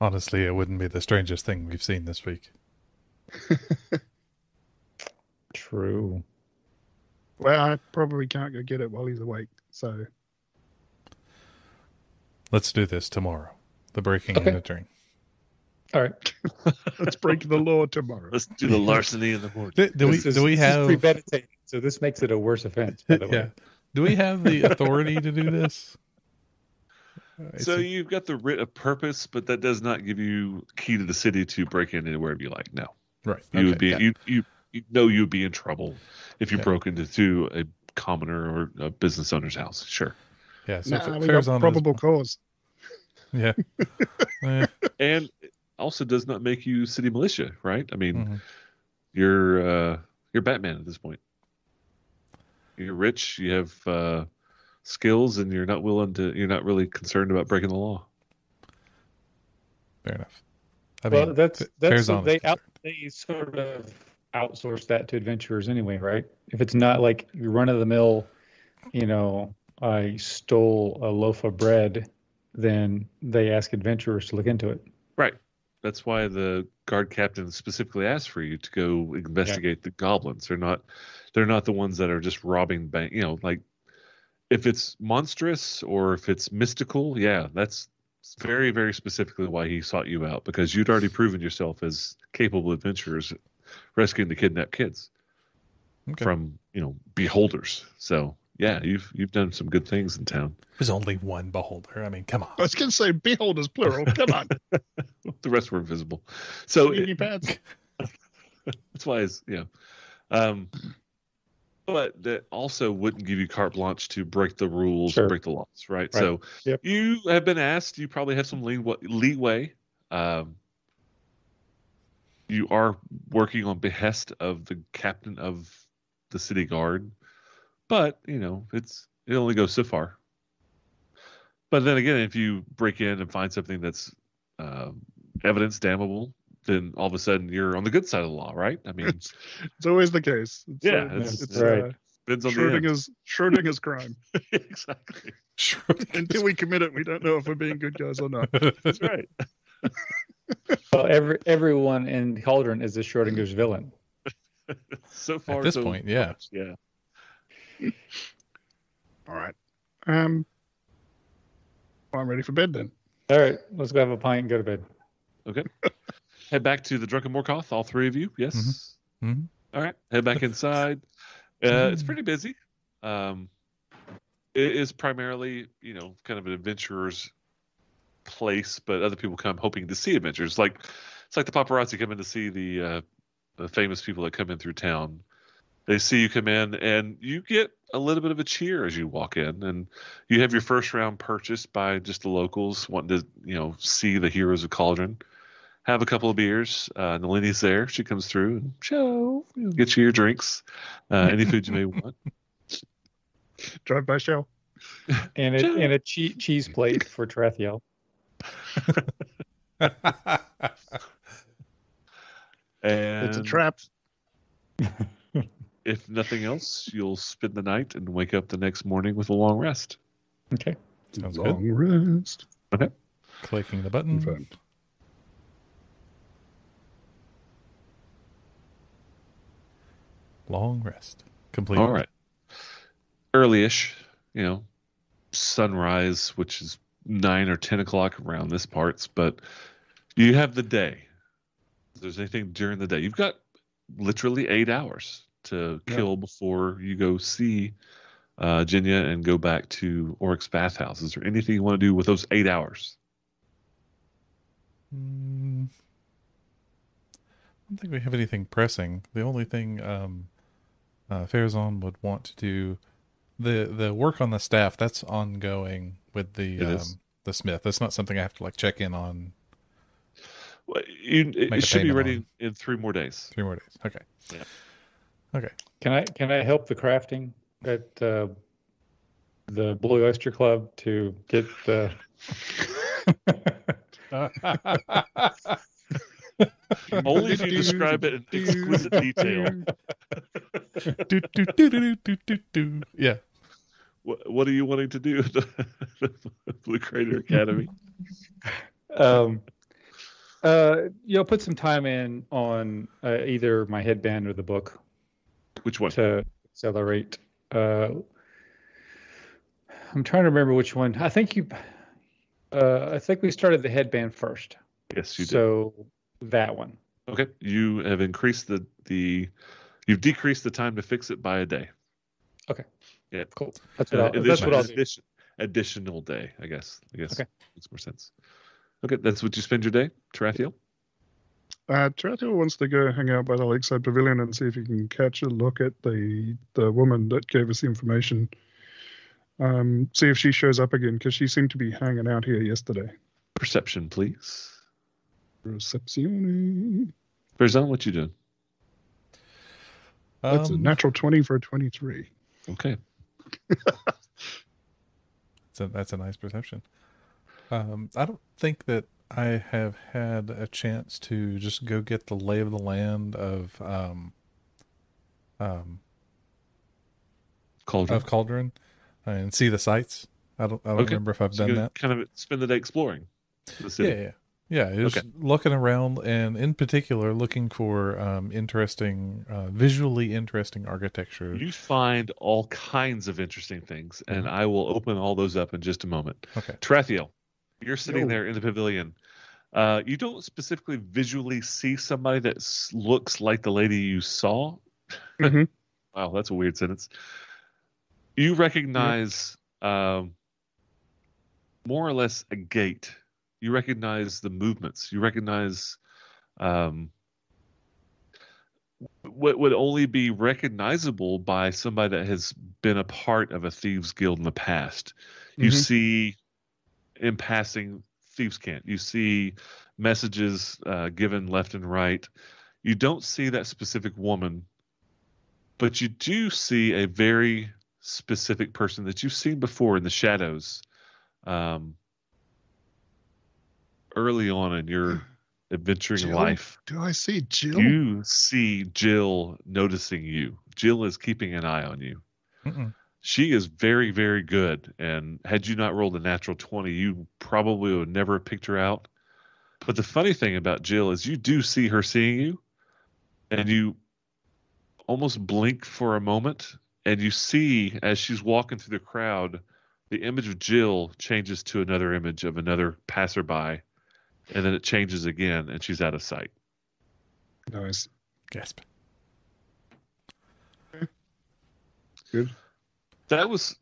Honestly, it wouldn't be the strangest thing we've seen this week. True. Well, I probably can't go get it while he's awake. So Let's do this tomorrow. The breaking Okay. and entering. All right. let's break the law tomorrow. let's do the larceny in the morning. Do, do we is- do we this is have premeditated, so this makes it a worse offense. By the way. yeah? Do we have the authority to do this? I So see. you've got the writ of purpose, but that does not give you key to the city to break in anywhere you like. No, right. you would be yeah. you you you know you'd be in trouble if you Yeah. broke into to a commoner or a business owner's house. Sure. yeah. So Nah, fa- we fair's got on probable cause. Yeah. Eh, and also does not make you city militia, right? I mean, mhm. you're uh, you're Batman at this point. You're rich, you have uh, skills, and you're not willing to. You're not really concerned about breaking the law. Fair enough. I well, mean, that's that's fair's they out, they sort of outsource that to adventurers anyway, right? If it's not like you run of the mill, you know, I stole a loaf of bread, then they ask adventurers to look into it. Right. That's why the guard captain specifically asked for you to go investigate the goblins. They're not they're not the ones that are just robbing bank. You know, like if it's monstrous or if it's mystical, yeah, that's very very specifically why he sought you out because you'd already proven yourself as capable adventurers rescuing the kidnapped kids. Okay. from you know beholders. So yeah, you've you've done some good things in town. There's only one beholder. I mean, come on. I on. was going to say beholders plural. Come on, The rest were invisible. So sneaky it- pants. that's why it's yeah. Um, but that also wouldn't give you carte blanche to break the rules, Sure. break the laws, right? Right. So Yep. you have been asked. You probably have some leeway. leeway. Um, you are working on behest of the captain of the city guard, but you know it's it only goes so far. But then again, if you break in and find something that's uh, evidence damnable, then all of a sudden you're on the good side of the law, right? I mean, It's, it's always the case. It's, Yeah, uh, it's- it's, right. uh, depends on the end. Schrodinger's Schrodinger's crime. exactly. Sure. Until we commit it, we don't know if we're being good guys or not. That's right. Well, every everyone in Cauldron is a Schrodinger's villain. So far, at this so point, yeah. much, yeah. All right. Um, well, I'm ready for bed then. All right, let's go have a pint and go to bed. Okay. head back to the Drunken Morkoth, all three of you. Yes. Mhm. All right. Head back inside. Uh, it's pretty busy. Um, it is primarily, you know, kind of an adventurer's place, but other people come hoping to see adventures. Like it's like the paparazzi come in to see the uh, the famous people that come in through town. They see you come in, and you get a little bit of a cheer as you walk in, and you have your first round purchased by just the locals wanting to, you know, see the heroes of Cauldron. Have a couple of beers. Uh, Nalini's there. She comes through and show, you know, get you your drinks, uh, any food you may want. Drive by show. And a, and a che- cheese plate for Tarathiel. And It's a trap. if nothing else, you'll spend the night and wake up the next morning with a long rest. Okay. Sounds good. Long rest. Clicking the button. Confirmed. Long rest. Complete. All right. Early-ish, you know, sunrise, which is nine or ten o'clock around this parts, but you have the day. If there's anything during the day, you've got literally eight hours to Yeah. kill before you go see uh, Jenya and go back to Orak's Bathhouse. Is there anything you want to do with those eight hours? Mm, I don't think we have anything pressing. The only thing um, uh, Farazan would want to do the the work on the staff that's ongoing with the It is. um, the smith. That's not something I have to like check in on Well, you, it, it should be ready on. in three more days. three more days. Okay. Yeah. Okay. Can I can I help the crafting at uh, the Blue Oyster Club to get the? Only if you describe it in exquisite detail. do, do, do, do, do, do, do. Yeah. What, what are you wanting to do at the, the Blue Crater Academy? um, uh, you know, put some time in on uh, either my headband or the book Which one? to accelerate. Uh, I'm trying to remember which one. I think you. Uh, I think we started the headband first. Yes, you did. so that one. Okay, you have increased the the you've decreased the time to fix it by a day. Yeah, cool. That's what Uh, I'll, that's what I'll do. additional day, I guess. I guess Okay. makes more sense. Okay, that's what you spend your day, Tarathiel. Uh, Tarathiel wants to go hang out by the lakeside pavilion and see if he can catch a look at the the woman that gave us the information. Um, see if she shows up again because she seemed to be hanging out here yesterday. Perception, please. Recepzione. Verzon, what you doing? That's a Um, natural twenty for a twenty-three. Okay. So that's a nice perception. Um, I don't think that I have had a chance to just go get the lay of the land of um, um, Cauldron. of Cauldron and see the sights. I don't. I don't Okay. remember if I've So done that. Kind of spend the day exploring the city. Yeah, yeah, yeah. Just Okay. looking around, and in particular, looking for um, interesting, uh, visually interesting architecture. You find all kinds of interesting things, and Mhm. I will open all those up in just a moment. Okay. Tarathiel, you're sitting Yo. there in the pavilion. Uh, you don't specifically visually see somebody that looks like the lady you saw, Mhm. Wow, that's a weird sentence. You recognize um, more or less a gait. You recognize the movements. You recognize um, what would only be recognizable by somebody that has been a part of a thieves guild in the past. You Mhm. see in passing thieves can't. You see messages uh, given left and right. You don't see that specific woman, but you do see a very specific person that you've seen before in the shadows. Um, early on in your adventuring Jill? life, Do I see Jill? you see Jill noticing you. Jill is keeping an eye on you. Mm-mm. She is very, very good. And had you not rolled a natural 20, you probably would never have picked her out. But the funny thing about Jill is you do see her seeing you, and you almost blink for a moment, and you see as she's walking through the crowd, the image of Jill changes to another image of another passerby, and then it changes again, and she's out of sight. Nice. Gasp. Good. that was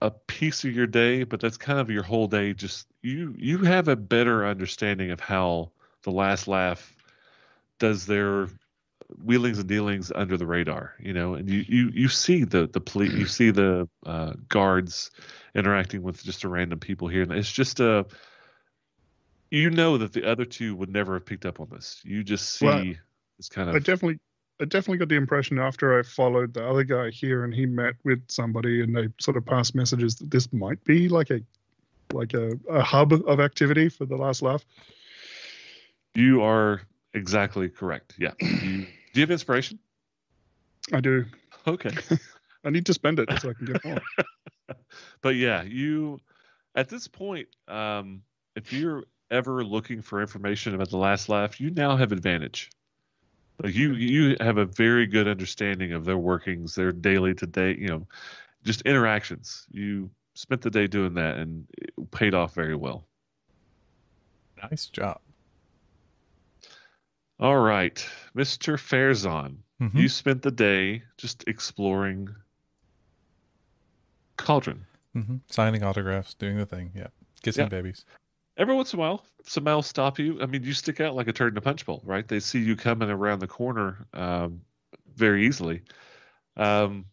a piece of your day, but that's kind of your whole day. Just you you have a better understanding of how the last laugh does their wheelings and dealings under the radar, you know, and you you you see the the police, you see the uh, guards interacting with just a random people here, and it's just a. You know that the other two would never have picked up on this. You just see Well, this kind of. I definitely, I definitely got the impression after I followed the other guy here and he met with somebody and they sort of passed messages that this might be like a, like a, a hub of activity for the last laugh. you are exactly correct. Yeah. You, do you have inspiration? I do. Okay. I need to spend it so I can get more. but yeah, you at this point, um, if you're ever looking for information about the last laugh, you now have advantage. Like you, you have a very good understanding of their workings, their daily to day, you know, just interactions. You spent the day doing that, and it paid off very well. Nice job. All right, Mister Farazan, Mhm. you spent the day just exploring Cauldron. Mhm. Signing autographs, doing the thing. Yeah. Kissing Yeah. babies. Every once in a while, somebody will stop you. I mean, you stick out like a turd in a punch bowl, right? They see you coming around the corner um, very easily. Um,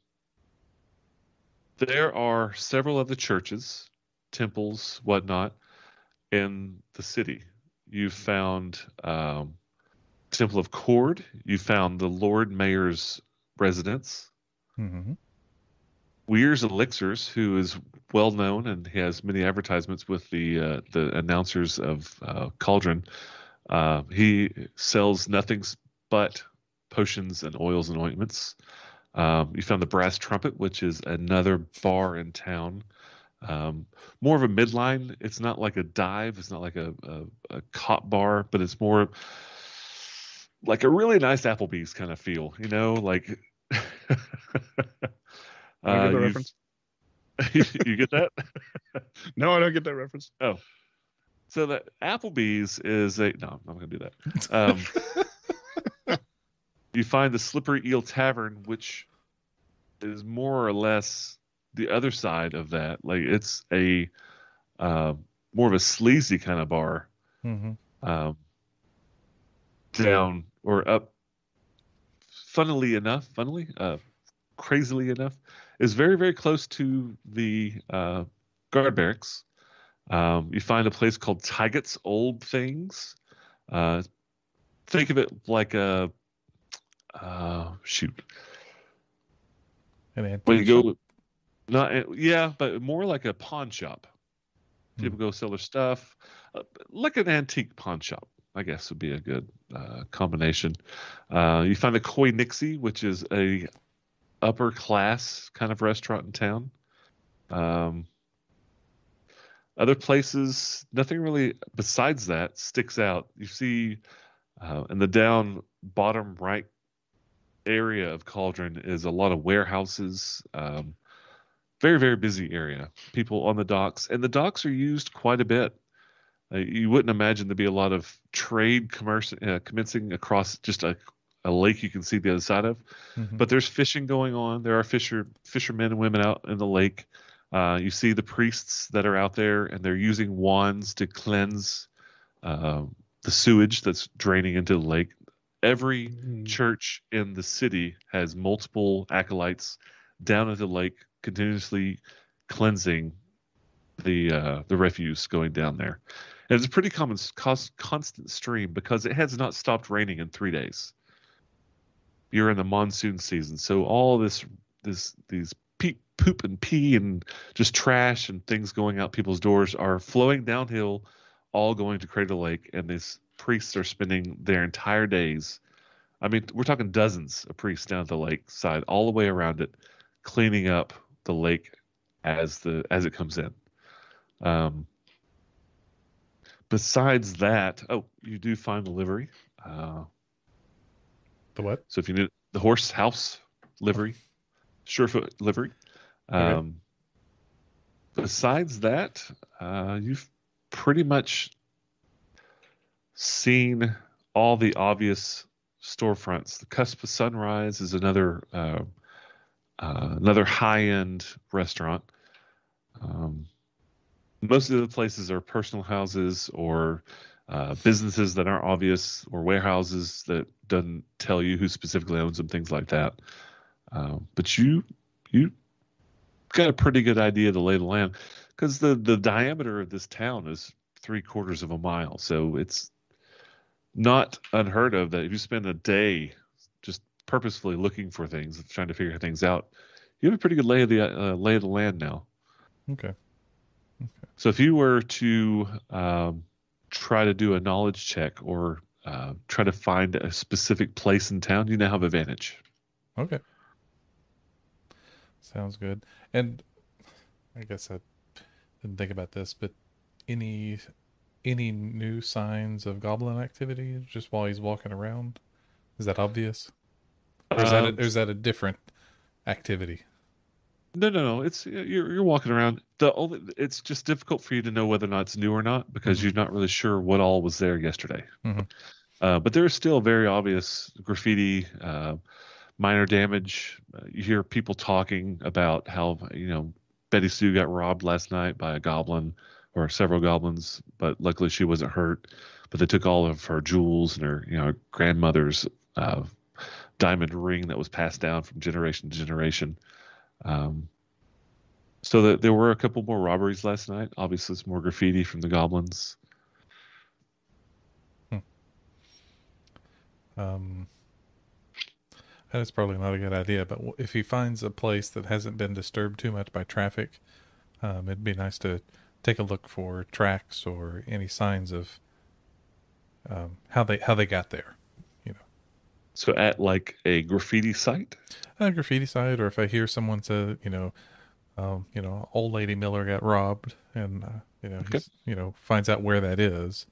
there are several other churches, temples, whatnot, in the city. You found um, Temple of Kord. You found the Lord Mayor's residence. hmm Weir's Elixirs, who is well known and he has many advertisements with the uh, the announcers of uh, Cauldron. Uh, he sells nothing but potions and oils and ointments. Um, you found the Brass Trumpet, which is another bar in town. Um, more of a midline. It's not like a dive. It's not like a, a, a cop bar, but it's more like a really nice Applebee's kind of feel. You know, like. I Uh, get the you've- reference. you get that? No, I don't get that reference. Oh, so that Applebee's is a no, I'm not gonna do that. Um, you find the Slippery Eel Tavern, which is more or less the other side of that. Like it's a uh, more of a sleazy kind of bar hmm um, down or up. Funnily enough, funnily, uh, crazily enough, is very very close to the uh, guard barracks. Um, you find a place called Tyget's Old Things. Uh, think of it like a uh, shoot. When you go, shop. not yeah, but more like a pawn shop. People go sell their stuff, uh, like an antique pawn shop. I guess would be a good uh, combination. Uh, you find a Koi Nixie, which is a upper class kind of restaurant in town. Um, other places, nothing really besides that sticks out. You see uh, in the down bottom right area of Cauldron is a lot of warehouses. Um, very very busy area. People on the docks, and the docks are used quite a bit. Uh, you wouldn't imagine there'd be a lot of trade commerce uh, commencing across just a, a lake you can see the other side of. Mhm. But there's fishing going on. There are fisher fishermen and women out in the lake. Uh, you see the priests that are out there, and they're using wands to cleanse uh, the sewage that's draining into the lake. Every Mm. church in the city has multiple acolytes down at the lake, continuously cleansing the uh, the refuse going down there. And it's a pretty common cost, constant stream because it has not stopped raining in three days. You're in the monsoon season, so all this this these pee, poop and pee and just trash and things going out people's doors are flowing downhill, all going to Crater Lake, and these priests are spending their entire days. I mean, we're talking dozens of priests down at the lake side, all the way around it, cleaning up the lake as the as it comes in. Um, besides that, oh, you do find the livery. Uh, The what? so if you need the horse house livery, Surefoot livery. Okay. Um, besides that, uh, you've pretty much seen all the obvious storefronts. The Cusp of Sunrise is another uh, uh, another high end restaurant. Um, most of the places are personal houses or uh, businesses that aren't obvious or warehouses that doesn't tell you who specifically owns them, things like that. Um, but you you got a pretty good idea to lay the land because the the diameter of this town is three quarters of a mile, so it's not unheard of that if you spend a day just purposefully looking for things, trying to figure things out, you have a pretty good lay of the uh, lay of the land now. Okay. Okay. So if you were to um, try to do a knowledge check or uh, try to find a specific place in town, you now have advantage. Okay. Sounds good. And I guess I didn't think about this, but any any new signs of goblin activity just while he's walking around? Is that obvious? Or is that Um, a, or is that a different activity? No, no, no. It's you're you're walking around. The only it's just difficult for you to know whether or not it's new or not because Mhm. you're not really sure what all was there yesterday. Mhm. Uh, but there is still very obvious graffiti, uh, minor damage. Uh, you hear people talking about how you know Betty Sue got robbed last night by a goblin or several goblins, but luckily she wasn't hurt. But they took all of her jewels and her you know grandmother's uh, diamond ring that was passed down from generation to generation. Um, so that there were a couple more robberies last night. Obviously, it's more graffiti from the goblins. Um, that's probably not a good idea. But if he finds a place that hasn't been disturbed too much by traffic, um, it'd be nice to take a look for tracks or any signs of um, how they how they got there. So at like a graffiti site. A graffiti site, or if I hear someone say, you know, um, you know, old lady Miller got robbed, and uh, you know, Okay. he's, you know, finds out where that is.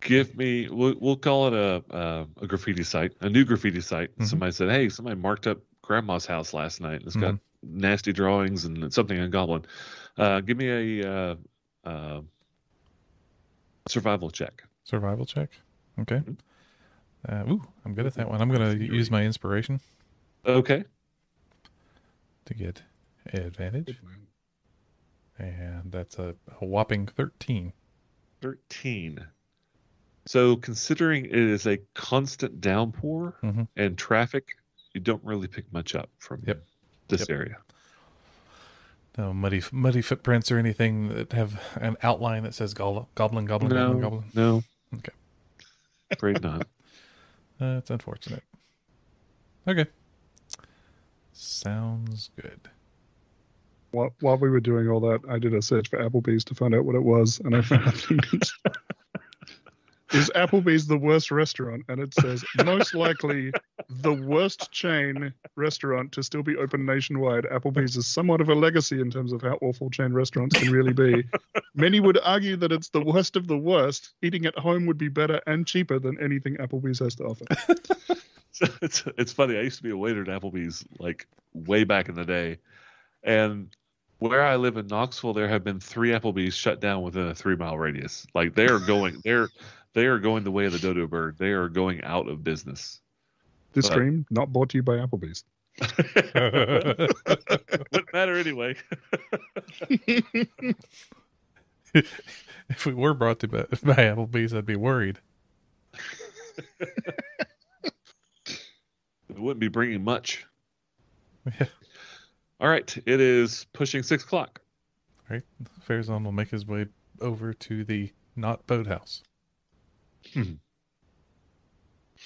Give me. We'll, we'll call it a uh, a graffiti site, a new graffiti site. Mhm. Somebody said, "Hey, somebody marked up Grandma's house last night. And it's got nasty drawings and something in goblin." Uh, give me a uh, uh, survival check. Survival check. Okay. Mhm. Uh, ooh, I'm good at that one. I'm gonna use my inspiration Okay. to get advantage, and that's a, a whopping thirteen. 13. So, considering it is a constant downpour Mhm. and traffic, you don't really pick much up from Yep. this Yep. area. No muddy muddy footprints or anything that have an outline that says goblin, goblin, goblin, no, goblin, goblin. no. Okay. Afraid not. That's unfortunate. Okay. Sounds good. While, while we were doing all that, I did a search for Applebee's to find out what it was, and I found is Applebee's the worst restaurant, and it says most likely the worst chain restaurant to still be open nationwide. Applebee's is somewhat of a legacy in terms of how awful chain restaurants can really be. Many would argue that it's the worst of the worst. Eating at home would be better and cheaper than anything Applebee's has to offer. So it's it's funny. I used to be a waiter at Applebee's like way back in the day, and where I live in Knoxville, there have been three Applebee's shut down within a three mile radius. Like they are going, they're they are going the way of the dodo bird. They are going out of business. This But- stream not brought to you by Applebee's. Wouldn't matter anyway. if we were brought to by, by Applebee's, I'd be worried. it wouldn't be bringing much. Yeah. All right, it is pushing six o'clock. Right? Farazan will make his way over to the not boathouse.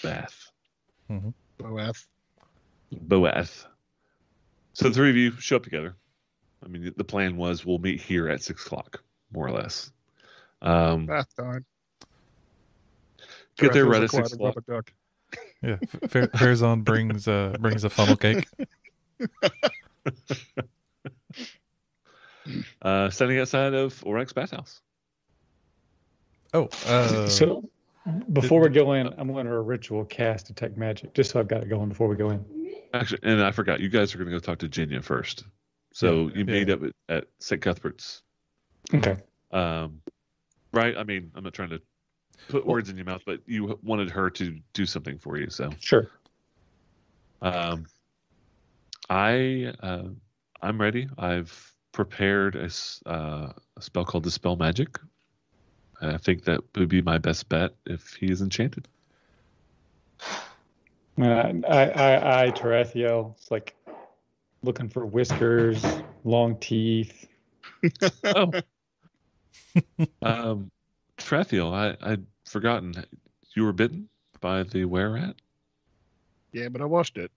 Bath. Boath. Boath. So the three of you show up together. I mean, the plan was we'll meet here at six o'clock, more or less. Um, Bath time. get there Dracula's right at six o'clock. duck. Yeah, Fa- Farazan brings uh brings a funnel cake. Uh, standing outside of Orak's bathhouse. Oh, uh, so before we go in, I'm going to a ritual cast to detect magic, just so I've got it going before we go in. Actually, and I forgot, you guys are going to go talk to Jenya first. So Yeah, you yeah. meet up at, at St. Cuthbert's. Okay. Um, right? I mean, I'm not trying to put words in your mouth, but you wanted her to do something for you. So Sure. um, I uh, I'm ready. I've prepared a, s- uh, a spell called Dispel Magic. I think that would be my best bet if he is enchanted. I, I, I, I Tarathiel, it's like looking for whiskers, long teeth. Oh. um, Tarathiel, I, I'd forgotten. You were bitten by the were rat? Yeah, but I washed it.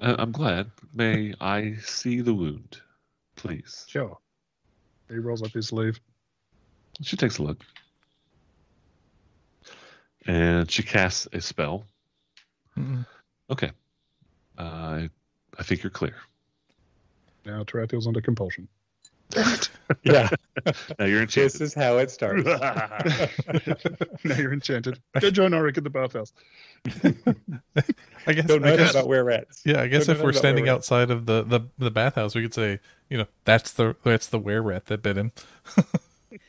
I, I'm glad. May I see the wound, please? Sure. He rolls up his sleeve. She takes a look. And she casts a spell. mm, Okay. Uh, I, I think you're clear. Now Tarathiel's under compulsion. Yeah. Now you're enchanted. this enchanted. is how it starts. now you're enchanted. Go join Auric at the bathhouse. I guess, Don't I know guess about where rats. yeah, I guess Don't if we're standing were-rats. outside of the, the, the bathhouse, we could say, you know, that's the that's the were rat that bit him.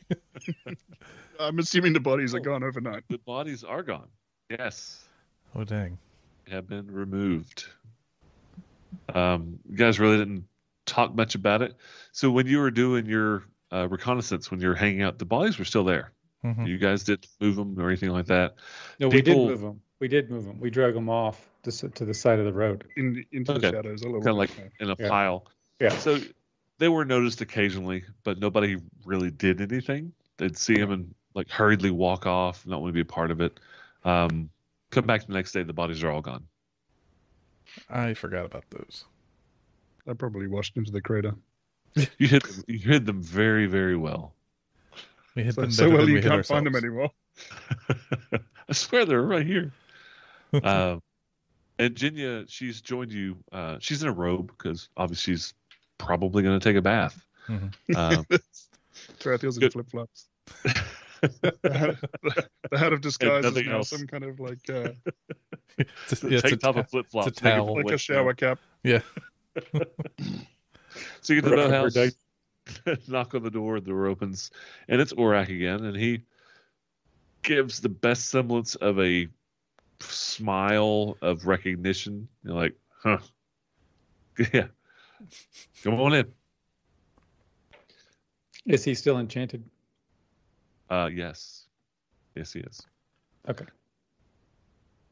I'm assuming the bodies are gone overnight. the bodies are gone. Yes. Oh dang! have been removed. Um, you guys really didn't talk much about it. So when you were doing your uh, reconnaissance, when you were hanging out, the bodies were still there. Mhm. You guys didn't move them or anything like that. No, we did move them. We did move them. We drug them off to, s- to the side of the road. In, into Okay. the shadows a little Kind of like in a Yeah. pile. Yeah. So they were noticed occasionally, but nobody really did anything. They'd see him and like hurriedly walk off, not want to be a part of it. Um, come back the next day, the bodies are all gone. I forgot about those. I probably washed into the crater. You hid them, you hid them very, very well. We hit So, them so well than you we can't find them anymore. I swear they're right here. um, and Jenya, she's joined you. Uh, she's in a robe because obviously she's probably going to take a bath. Mhm. Um, Tarathiel's in Good. flip flops. the, hat, the hat of disguise is nothing now else. some kind of like uh, It's a, yeah, it's a take top ta- of flip flops, it's a towel. like a shower cap. yeah. So you get to the Rubber house, duck. knock on the door, the door opens, and it's Orak again, and he gives the best semblance of a smile of recognition. You're like, huh? Yeah, come on in. Is he still enchanted? Uh, yes, yes, he is. Okay.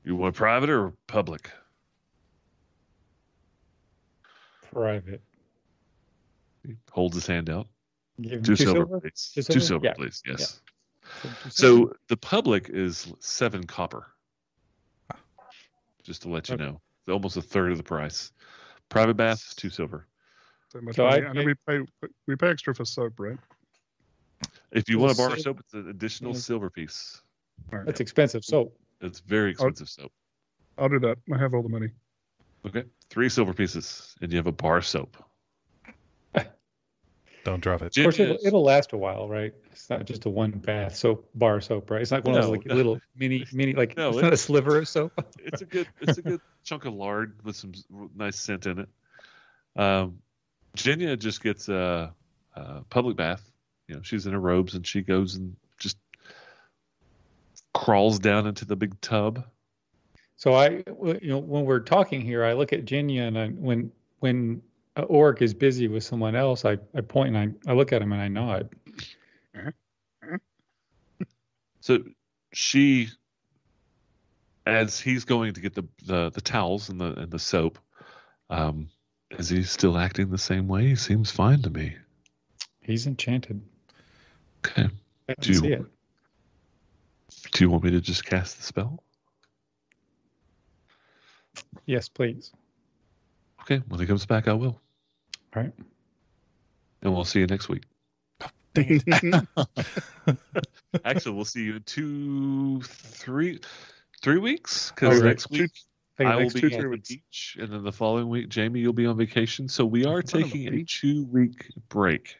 You want private or public? Private. He holds his hand out. Two, two silver, silver? please. Two Two silver? silver, Yeah. please. Yes. Silver. So the public is seven copper. Just to let you Okay. know, almost a third of the price. Private bath, two silver. So much So. I I know we pay we pay extra for soap, right? If you want it a bar of soap, it's an additional Yeah. silver piece. All right. That's expensive soap. It's very expensive soap. I'll do that. I have all the money. Okay, three silver pieces, and you have a bar of soap. Don't drop it. Of course, it'll, it'll last a while, right? It's not just a one bath soap bar soap, right? It's not one of those like no. little mini mini like No, it's not a sliver of soap. it's a good it's a good chunk of lard with some nice scent in it. Um, Jenya just gets a, a public bath. You know, she's in her robes and she goes and just crawls down into the big tub. So I, you know, when we're talking here, I look at Jenya and I, when when Orc is busy with someone else, I, I point and I, I look at him and I nod. So she, as he's going to get the the, the towels and the and the soap, um, is he still acting the same way? He seems fine to me. He's enchanted. Okay. I Do you- see it. Do you want me to just cast the spell? Yes, please. Okay. When he comes back, I will. All right. And we'll see you next week. Dang it. Actually, we'll see you in two, three, three weeks. Because right. next week Hey, I will next be two, at the beach, and then the following week, Jamie, you'll be on vacation. So we are I'm on the taking a beach. two-week break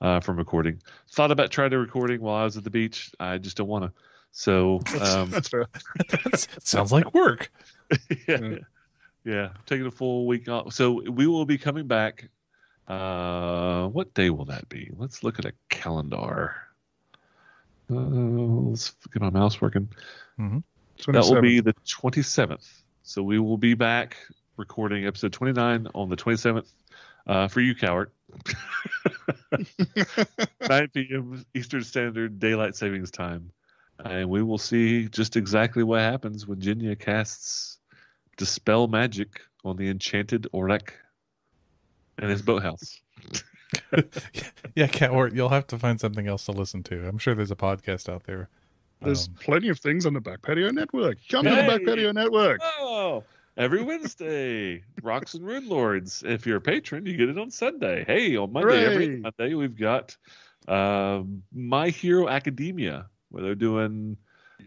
uh, from recording. Thought about trying to recording while I was at the beach. I just don't want to. So um, That's fair. Sounds like work. yeah, Yeah. taking a full week off. So we will be coming back. Uh, what day will that be? Let's look at a calendar. Uh, let's get my mouse working. That will be the 27th. So we will be back recording episode 29 on the 27th uh, for you, coward. 9 p.m. Eastern Standard Daylight Savings Time. And we will see just exactly what happens when Jenya casts Dispel Magic on the enchanted Orak and his boathouse. Yeah, Catwart, you'll have to find something else to listen to. I'm sure there's a podcast out there. There's Um, plenty of things on the Back Patio Network. Come to the Back Patio Network. Oh, every Wednesday, Rocks and Rune Lords. If you're a patron, you get it on Sunday. Hey, on Monday, every Monday, we've got um My Hero Academia, where they're doing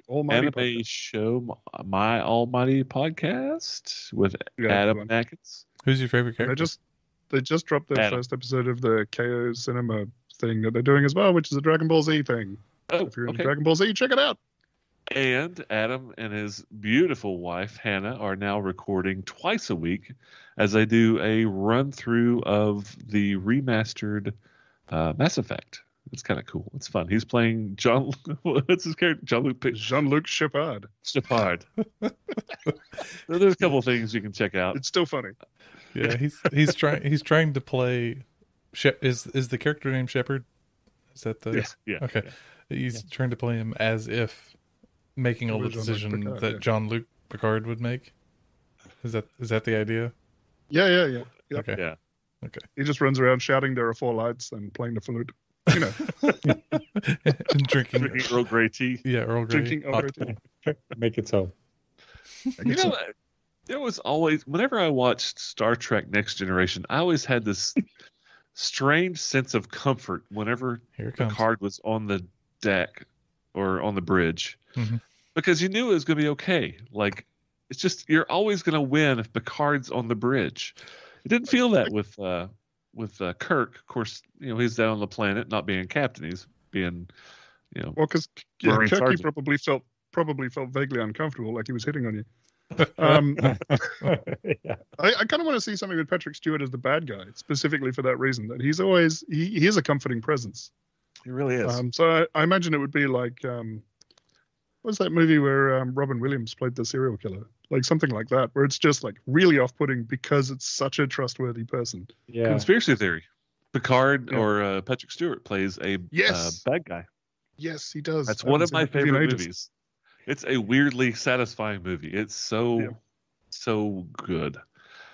Almighty anime podcast. show, My Almighty podcast with Yeah, Adam good. Atkins. who's your favorite They character? just they just dropped their Adam. first episode of the KO Cinema thing that they're doing as well, which is a Dragon Ball Z thing. Oh, If you're into okay. Dragon Ball Z, check it out. And Adam and his beautiful wife Hannah are now recording twice a week as they do a run through of the remastered uh, Mass Effect. It's kind of cool. It's fun. He's playing John. What's his character? John Luke Jean-Luc Chapard. Shepard. there's a couple things you can check out. It's still funny. yeah, he's he's trying he's trying to play. Shep is is the character named Shepard? Is that the Yeah, yeah. okay? He's trying to play him as if making all the Jean-Luc decision Picard, that yeah. John Luke Picard would make. Is that is that the idea? Yeah, yeah, yeah. Yep. Okay. Yeah. Okay. He just runs around shouting there are four lights and playing the flute. You know, and drinking, Drinking Earl Grey tea. yeah, Earl Grey. drinking hot over tea. Make it so. You know, there was always whenever I watched Star Trek Next Generation, I always had this strange sense of comfort whenever Here it. Picard was on the deck or on the bridge Mhm. because you knew it was going to be okay. Like it's just you're always going to win if Picard's on the bridge. It didn't feel that with uh, with uh, Kirk. Of course, you know he's down on the planet, not being captain. He's being, you know, Well, because yeah, Marine Kirky sergeant. probably felt probably felt vaguely uncomfortable, like he was hitting on you. Um, yeah. I, I kind of want to see something with Patrick Stewart as the bad guy, specifically for that reason. That he's always he, he is a comforting presence. he really is. Um, so I, I imagine it would be like um, what was that movie where um, Robin Williams played the serial killer? Like something like that, where it's just like really off-putting because it's such a trustworthy person. Yeah. Conspiracy theory. Picard Yeah. or uh, Patrick Stewart plays a Yes. uh, bad guy. Yes, he does. That's I one of my that movie in favorite ages. movies. It's a weirdly satisfying movie. It's so Yeah. so good.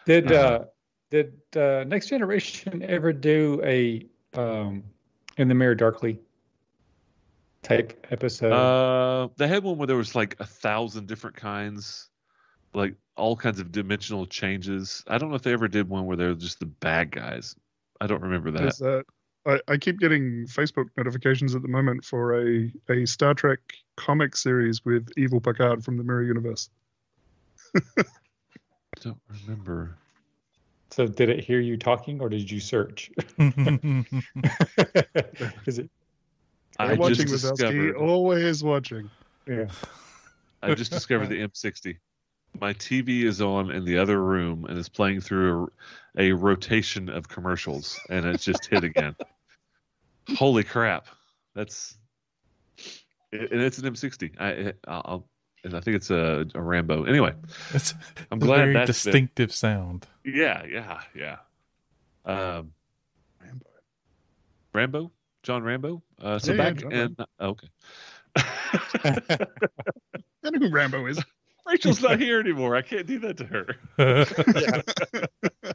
Did Uh, uh, did uh, Next Generation ever do a um, in the Mirror Darkly type episode? Uh, they had one where there was like a thousand different kinds, like all kinds of dimensional changes. I don't know if they ever did one where they were just the bad guys. I don't remember that. There's that. I, I keep getting Facebook notifications at the moment for a, a Star Trek comic series with Evil Picard from the Mirror Universe. I don't remember. so did it hear you talking, or did you search? Is it? I I'm watching just Wazowski, discovered. always watching. Yeah. I just discovered the M60. My TV is on in the other room and is playing through a, a rotation of commercials, and it's just hit again. Holy crap! That's and it's an M60. I I'll and I think it's a, a Rambo. Anyway, It's I'm a glad very that's been- distinctive sound. yeah, yeah, yeah. Um, Rambo. Rambo, John Rambo. Uh, so Yeah, yeah, back John in oh, okay. I know who Rambo is. Rachel's not here anymore. I can't do that to her.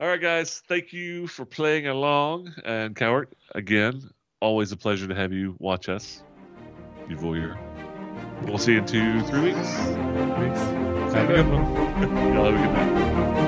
All right, guys. Thank you for playing along. And Cowart, again, always a pleasure to have you watch us. You voyeur. We'll see you in two, three weeks. Have a good one. Y'all have a good night.